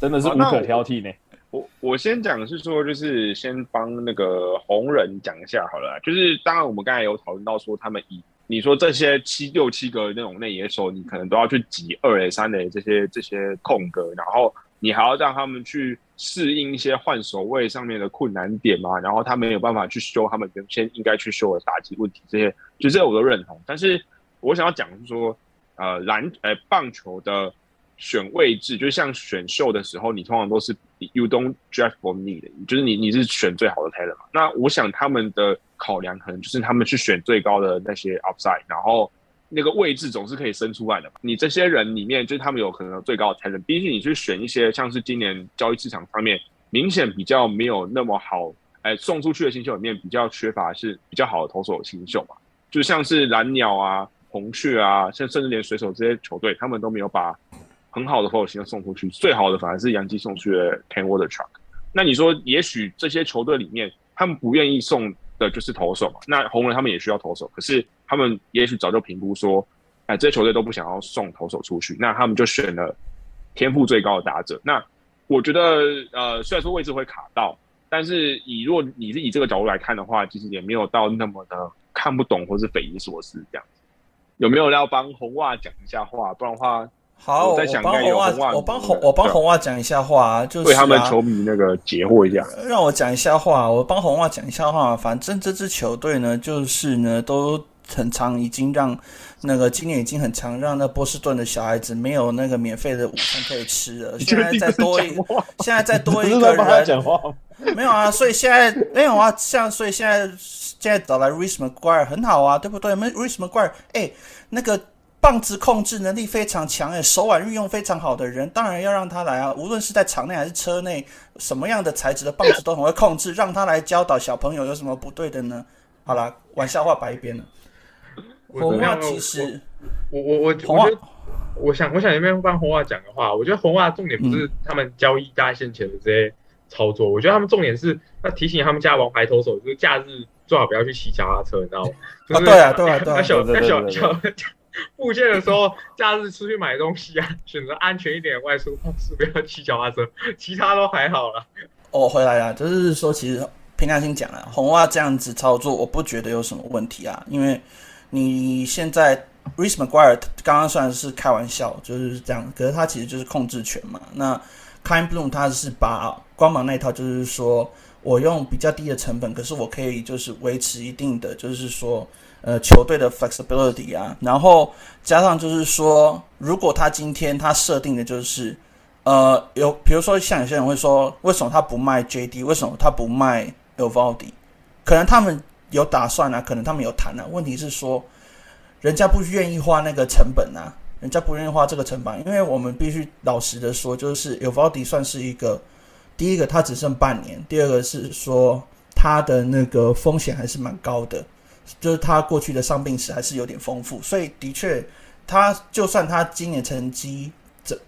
真的是无可挑剔呢。我我先讲是说，就是先帮那个红人讲一下好了。就是当然，我们刚才有讨论到说，他们以你说这些七六七个那种内野手，你可能都要去挤二垒、三垒这些这些空格，然后你还要让他们去适应一些换手位上面的困难点嘛。然后他们有办法去修他们原先应该去修的打击问题，这些就这我都认同。但是我想要讲是说，呃，篮呃棒球的。选位置就像选秀的时候，你通常都是 you don't draft for me 的，就是你你是选最好的 talent 嘛。那我想他们的考量可能就是他们去选最高的那些 upside，然后那个位置总是可以生出来的嘛。你这些人里面，就是他们有可能最高的 talent，毕竟你去选一些像是今年交易市场上面明显比较没有那么好，哎，送出去的新秀里面比较缺乏是比较好的投手新秀嘛。就像是蓝鸟啊、红雀啊，像甚至连水手这些球队，他们都没有把。很好的投手型送出去，最好的反而是杨基送去的 Ken Water Truck。那你说，也许这些球队里面，他们不愿意送的就是投手嘛？那红人他们也需要投手，可是他们也许早就评估说，哎，这些球队都不想要送投手出去，那他们就选了天赋最高的打者。那我觉得，呃，虽然说位置会卡到，但是以如果你是以这个角度来看的话，其实也没有到那么的看不懂或是匪夷所思这样子。有没有要帮红袜讲一下话？不然的话。好，我帮红袜，我帮红，我帮红袜讲一下话，就是为他们球迷那个解惑一下。让我讲一下话，我帮红袜讲一下话。反正这支球队呢，就是呢，都很长，已经让那个今年已经很长，让那波士顿的小孩子没有那个免费的午餐可以吃了。现在再多 一，现在再多一个人，没有啊，所以现在没有啊，像所以现在现在找来 Rich McGuire 很好啊，对不对？没 Rich McGuire，哎，那个。棒子控制能力非常强，诶，手腕运用非常好的人，当然要让他来啊！无论是在场内还是车内，什么样的材质的棒子都很会控制，让他来教导小朋友有什么不对的呢？好啦，玩笑话摆一边了。红袜其实，我我我红袜，我想我想一边帮红袜讲的话，我觉得红袜重点不是他们交易加线前的这些操作，我觉得他们重点是要提醒他们家王牌投手，就是假日最好不要去骑脚踏车，你知道吗？啊，对啊，对啊，对啊，小小小。复健的时候，假日出去买东西啊，选择安全一点外出方式，不要骑脚踏车，其他都还好了。哦回来了，就是说，其实平常心讲啊，红袜这样子操作，我不觉得有什么问题啊。因为你现在 r i s McGuire 刚刚算是开玩笑，就是这样，可是他其实就是控制权嘛。那 k i n Bloom 他是把光芒那套，就是说我用比较低的成本，可是我可以就是维持一定的，就是说。呃，球队的 flexibility 啊，然后加上就是说，如果他今天他设定的就是，呃，有比如说像有些人会说，为什么他不卖 JD？为什么他不卖 Evaldi？可能他们有打算啊，可能他们有谈啊。问题是说，人家不愿意花那个成本啊，人家不愿意花这个成本，因为我们必须老实的说，就是 Evaldi 算是一个，第一个他只剩半年，第二个是说他的那个风险还是蛮高的。就是他过去的伤病史还是有点丰富，所以的确，他就算他今年成绩这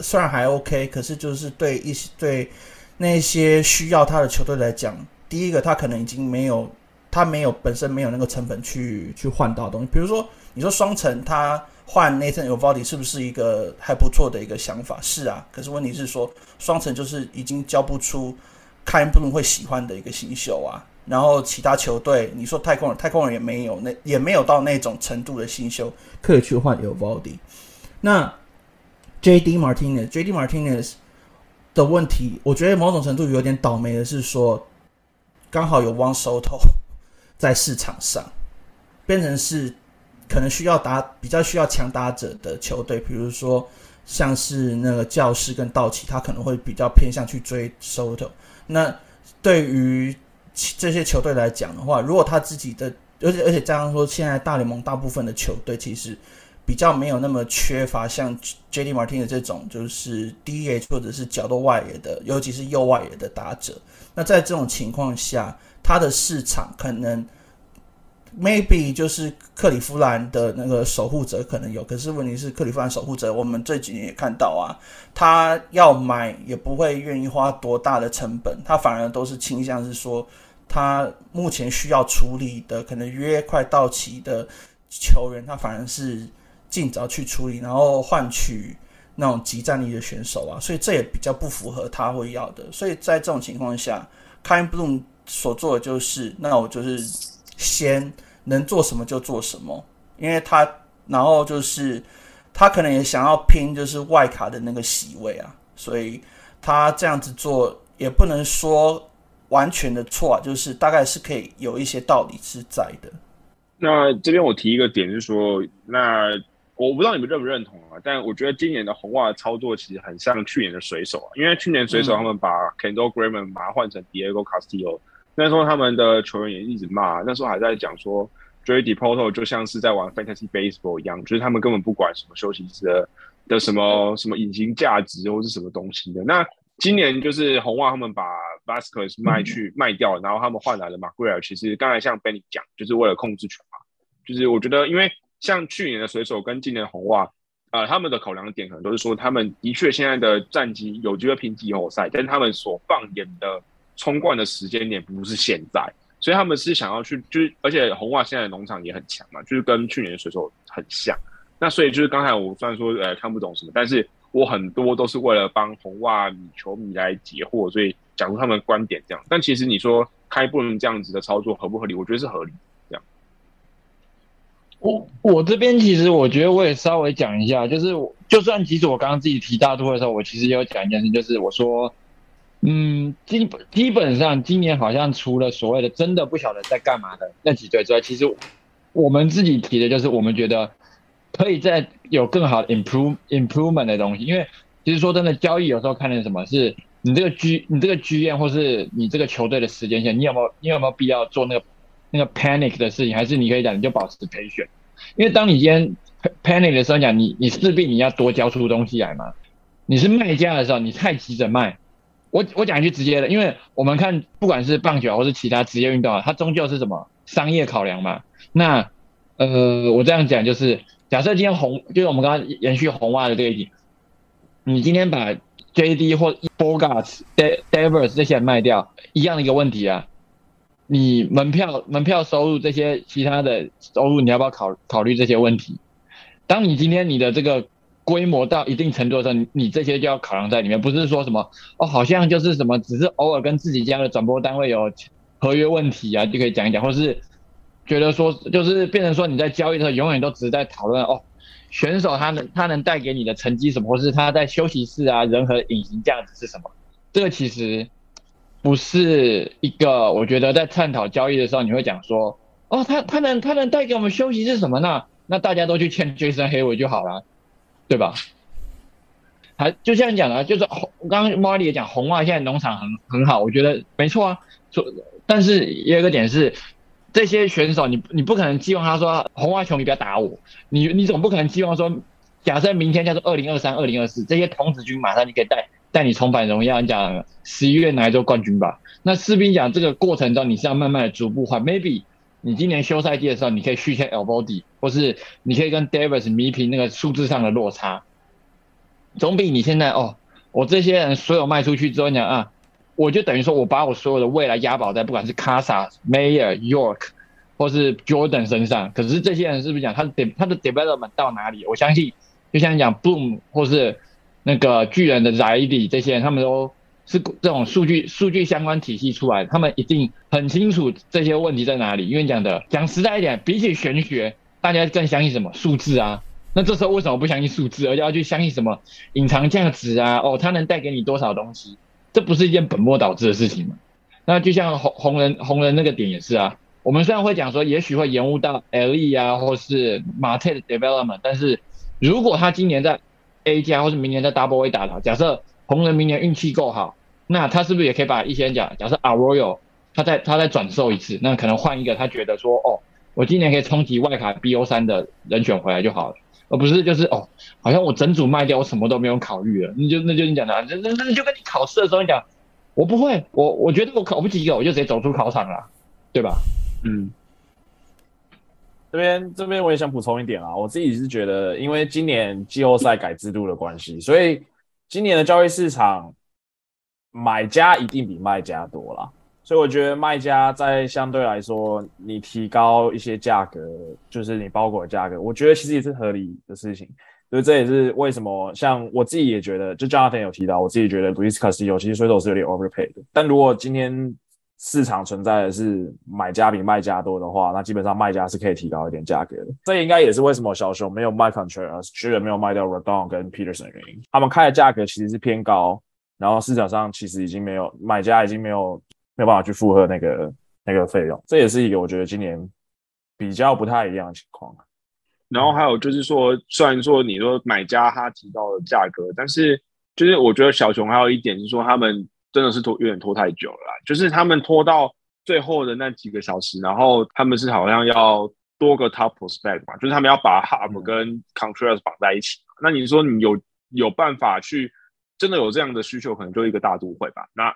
虽然还 OK，可是就是对一些对那些需要他的球队来讲，第一个他可能已经没有他没有本身没有那个成本去去换到东西。比如说你说双城他换 Nathan e v a d i 是不是一个还不错的一个想法？是啊，可是问题是说双城就是已经交不出开布伦会喜欢的一个新秀啊。然后其他球队，你说太空人，太空人也没有那也没有到那种程度的新秀可以去换 e v a d i 那 J.D. Martinez，J.D. Martinez 的问题，我觉得某种程度有点倒霉的是说，刚好有 One Soto 在市场上，变成是可能需要打比较需要强打者的球队，比如说像是那个教师跟道奇，他可能会比较偏向去追 Soto。那对于这些球队来讲的话，如果他自己的，而且而且加上说，现在大联盟大部分的球队其实比较没有那么缺乏像 J.D. Martin 的这种就是 D.H 或者是角度外野的，尤其是右外野的打者。那在这种情况下，他的市场可能 maybe 就是克里夫兰的那个守护者可能有，可是问题是克里夫兰守护者，我们这几年也看到啊，他要买也不会愿意花多大的成本，他反而都是倾向是说。他目前需要处理的可能约快到期的球员，他反而是尽早去处理，然后换取那种极战力的选手啊，所以这也比较不符合他会要的。所以在这种情况下 k a n Bloom 所做的就是，那我就是先能做什么就做什么，因为他然后就是他可能也想要拼就是外卡的那个席位啊，所以他这样子做也不能说。完全的错啊，就是大概是可以有一些道理是在的。那这边我提一个点是说，那我不知道你们认不认同啊，但我觉得今年的红袜的操作其实很像去年的水手啊，因为去年水手他们把 Kendall Graveman 把它换成 Diego Castillo，那时候他们的球员也一直骂，那时候还在讲说 J D Poto 就像是在玩 Fantasy Baseball 一样，就是他们根本不管什么休息室的的什么什么隐形价值或是什么东西的。那今年就是红袜他们把 Vasquez 卖去卖掉，然后他们换来了 u i r 其实刚才像 Benny 讲，就是为了控制权嘛。就是我觉得，因为像去年的水手跟今年的红袜，呃，他们的考量点可能都是说，他们的确现在的战绩有机会拼季后赛，但是他们所放眼的冲冠的时间点不是现在，所以他们是想要去，就是而且红袜现在的农场也很强嘛，就是跟去年的水手很像。那所以就是刚才我虽然说呃看不懂什么，但是。我很多都是为了帮红袜米球迷来解惑，所以讲出他们的观点这样。但其实你说开布伦这样子的操作合不合理？我觉得是合理。这样，我我这边其实我觉得我也稍微讲一下，就是就算其实我刚刚自己提大多的时候，我其实有讲一件事，就是我说，嗯，基本基本上今年好像除了所谓的真的不晓得在干嘛的那几队之外，其实我们自己提的就是我们觉得。可以再有更好的 improve improvement 的东西，因为其实说真的，交易有时候看的什么是你这个剧，你这个剧院，或是你这个球队的时间线，你有没有你有没有必要做那个那个 panic 的事情，还是你可以讲你就保持陪选因为当你今天 panic 的时候讲，你你势必你要多交出东西来嘛。你是卖家的时候，你太急着卖，我我讲一句直接的，因为我们看不管是棒球或是其他职业运动啊，它终究是什么商业考量嘛。那呃，我这样讲就是。假设今天红就是我们刚刚延续红袜的这一点，你今天把 J.D. 或 Bogarts、Devers 这些卖掉，一样的一个问题啊。你门票门票收入这些其他的收入，你要不要考考虑这些问题？当你今天你的这个规模到一定程度的时候，你这些就要考量在里面，不是说什么哦，好像就是什么，只是偶尔跟自己家的转播单位有合约问题啊，就可以讲一讲，或是。觉得说就是变成说你在交易的时候永远都只是在讨论哦，选手他能他能带给你的成绩什么，或是他在休息室啊人和隐形价值是什么？这个其实不是一个我觉得在探讨交易的时候你会讲说哦，他他能他能带给我们休息是什么呢？那大家都去签 Jason 黑尾就好了，对吧？还就像讲的，就是红刚刚猫里也讲红袜现在农场很很好，我觉得没错啊。说但是也有个点是。这些选手，你你不可能寄望他说红袜球迷不要打我，你你总不可能寄望说，假设明天叫做二零二三、二零二四，这些童子军马上就可以带带你重返荣耀，你讲十一月拿一座冠军吧？那士兵讲这个过程中你是要慢慢的逐步换，maybe 你今年休赛季的时候，你可以续签 L body，或是你可以跟 Davis 弥平那个数字上的落差，总比你现在哦，我这些人所有卖出去之后讲啊。我就等于说，我把我所有的未来押宝在不管是 Casa、Mayer、York，或是 Jordan 身上。可是这些人是不是讲他的他的 development 到哪里？我相信，就像讲 Boom 或是那个巨人的 Zaidi 这些人，他们都是这种数据数据相关体系出来，他们一定很清楚这些问题在哪里。因为讲的讲实在一点，比起玄学，大家更相信什么数字啊？那这时候为什么不相信数字，而要去相信什么隐藏价值啊？哦，它能带给你多少东西？这不是一件本末倒置的事情吗？那就像红红人红人那个点也是啊。我们虽然会讲说，也许会延误到 LE 啊，或是马特的 development，但是如果他今年在 A 加，或是明年在 Double A 打好，假设红人明年运气够好，那他是不是也可以把一些人讲，假设 Arroyo 他再他再转售一次，那可能换一个他觉得说，哦，我今年可以冲击外卡 BO 三的人选回来就好了。而不是就是哦，好像我整组卖掉，我什么都没有考虑了。你就那就你讲的，那那那就跟你考试的时候你讲，我不会，我我觉得我考不及格，我就直接走出考场了，对吧？嗯，这边这边我也想补充一点啊，我自己是觉得，因为今年季后赛改制度的关系，所以今年的交易市场买家一定比卖家多了。所以我觉得卖家在相对来说，你提高一些价格，就是你包裹的价格，我觉得其实也是合理的事情。所以这也是为什么，像我自己也觉得，就 Jonathan 有提到，我自己觉得 Luis Castillo 其实水手是有点 overpaid 的。但如果今天市场存在的是买家比卖家多的话，那基本上卖家是可以提高一点价格的。这应该也是为什么小熊没有卖 Contreras，居然没有卖掉 Rodon 跟 Peterson 的原因。他们开的价格其实是偏高，然后市场上其实已经没有买家已经没有。没有办法去负荷那个那个费用，这也是一个我觉得今年比较不太一样的情况。然后还有就是说，虽然说你说买家他提到的价格，但是就是我觉得小熊还有一点是说，他们真的是拖有点拖太久了，就是他们拖到最后的那几个小时，然后他们是好像要多个 top prospect 嘛，就是他们要把 Harp 跟 Contreras 绑在一起。那你说你有有办法去真的有这样的需求，可能就一个大都会吧？那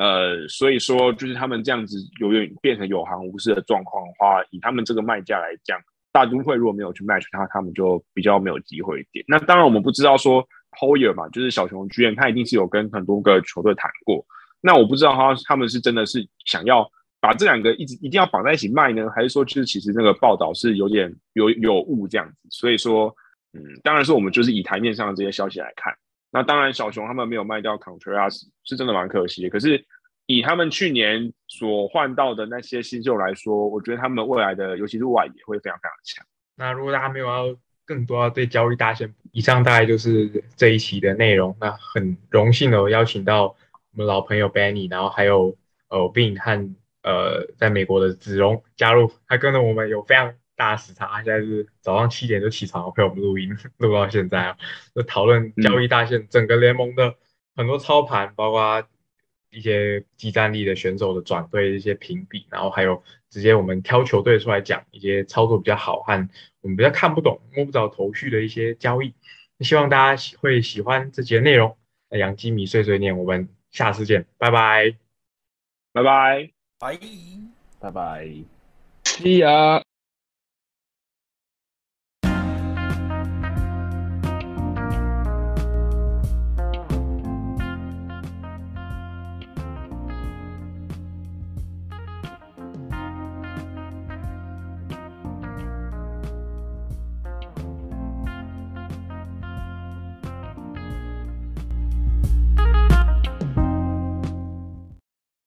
呃，所以说就是他们这样子有点变成有行无市的状况的话，以他们这个卖价来讲，大都会如果没有去 match 他，他们就比较没有机会一点。那当然我们不知道说 Hoyer 嘛，就是小熊剧院，他一定是有跟很多个球队谈过。那我不知道他他们是真的是想要把这两个一直一定要绑在一起卖呢，还是说就是其实那个报道是有点有有误这样子。所以说，嗯，当然是我们就是以台面上的这些消息来看。那当然，小熊他们没有卖掉 Contreras 是真的蛮可惜的。可是以他们去年所换到的那些新秀来说，我觉得他们未来的，尤其是外野会非常非常强。那如果大家没有要更多要对交易大线，以上大概就是这一期的内容。那很荣幸的邀请到我们老朋友 Benny，然后还有呃 Bin 和呃在美国的子荣加入，他跟着我们有非常。大时差，现在是早上七点就起床陪我们录音，录到现在啊，就讨论交易大线整个联盟的很多操盘，包括一些技战力的选手的转队一些评比，然后还有直接我们挑球队出来讲一些操作比较好和我们比较看不懂摸不着头绪的一些交易。希望大家会喜欢这节内容。杨基米碎碎念，我们下次见，拜拜，拜拜，拜拜拜，See ya。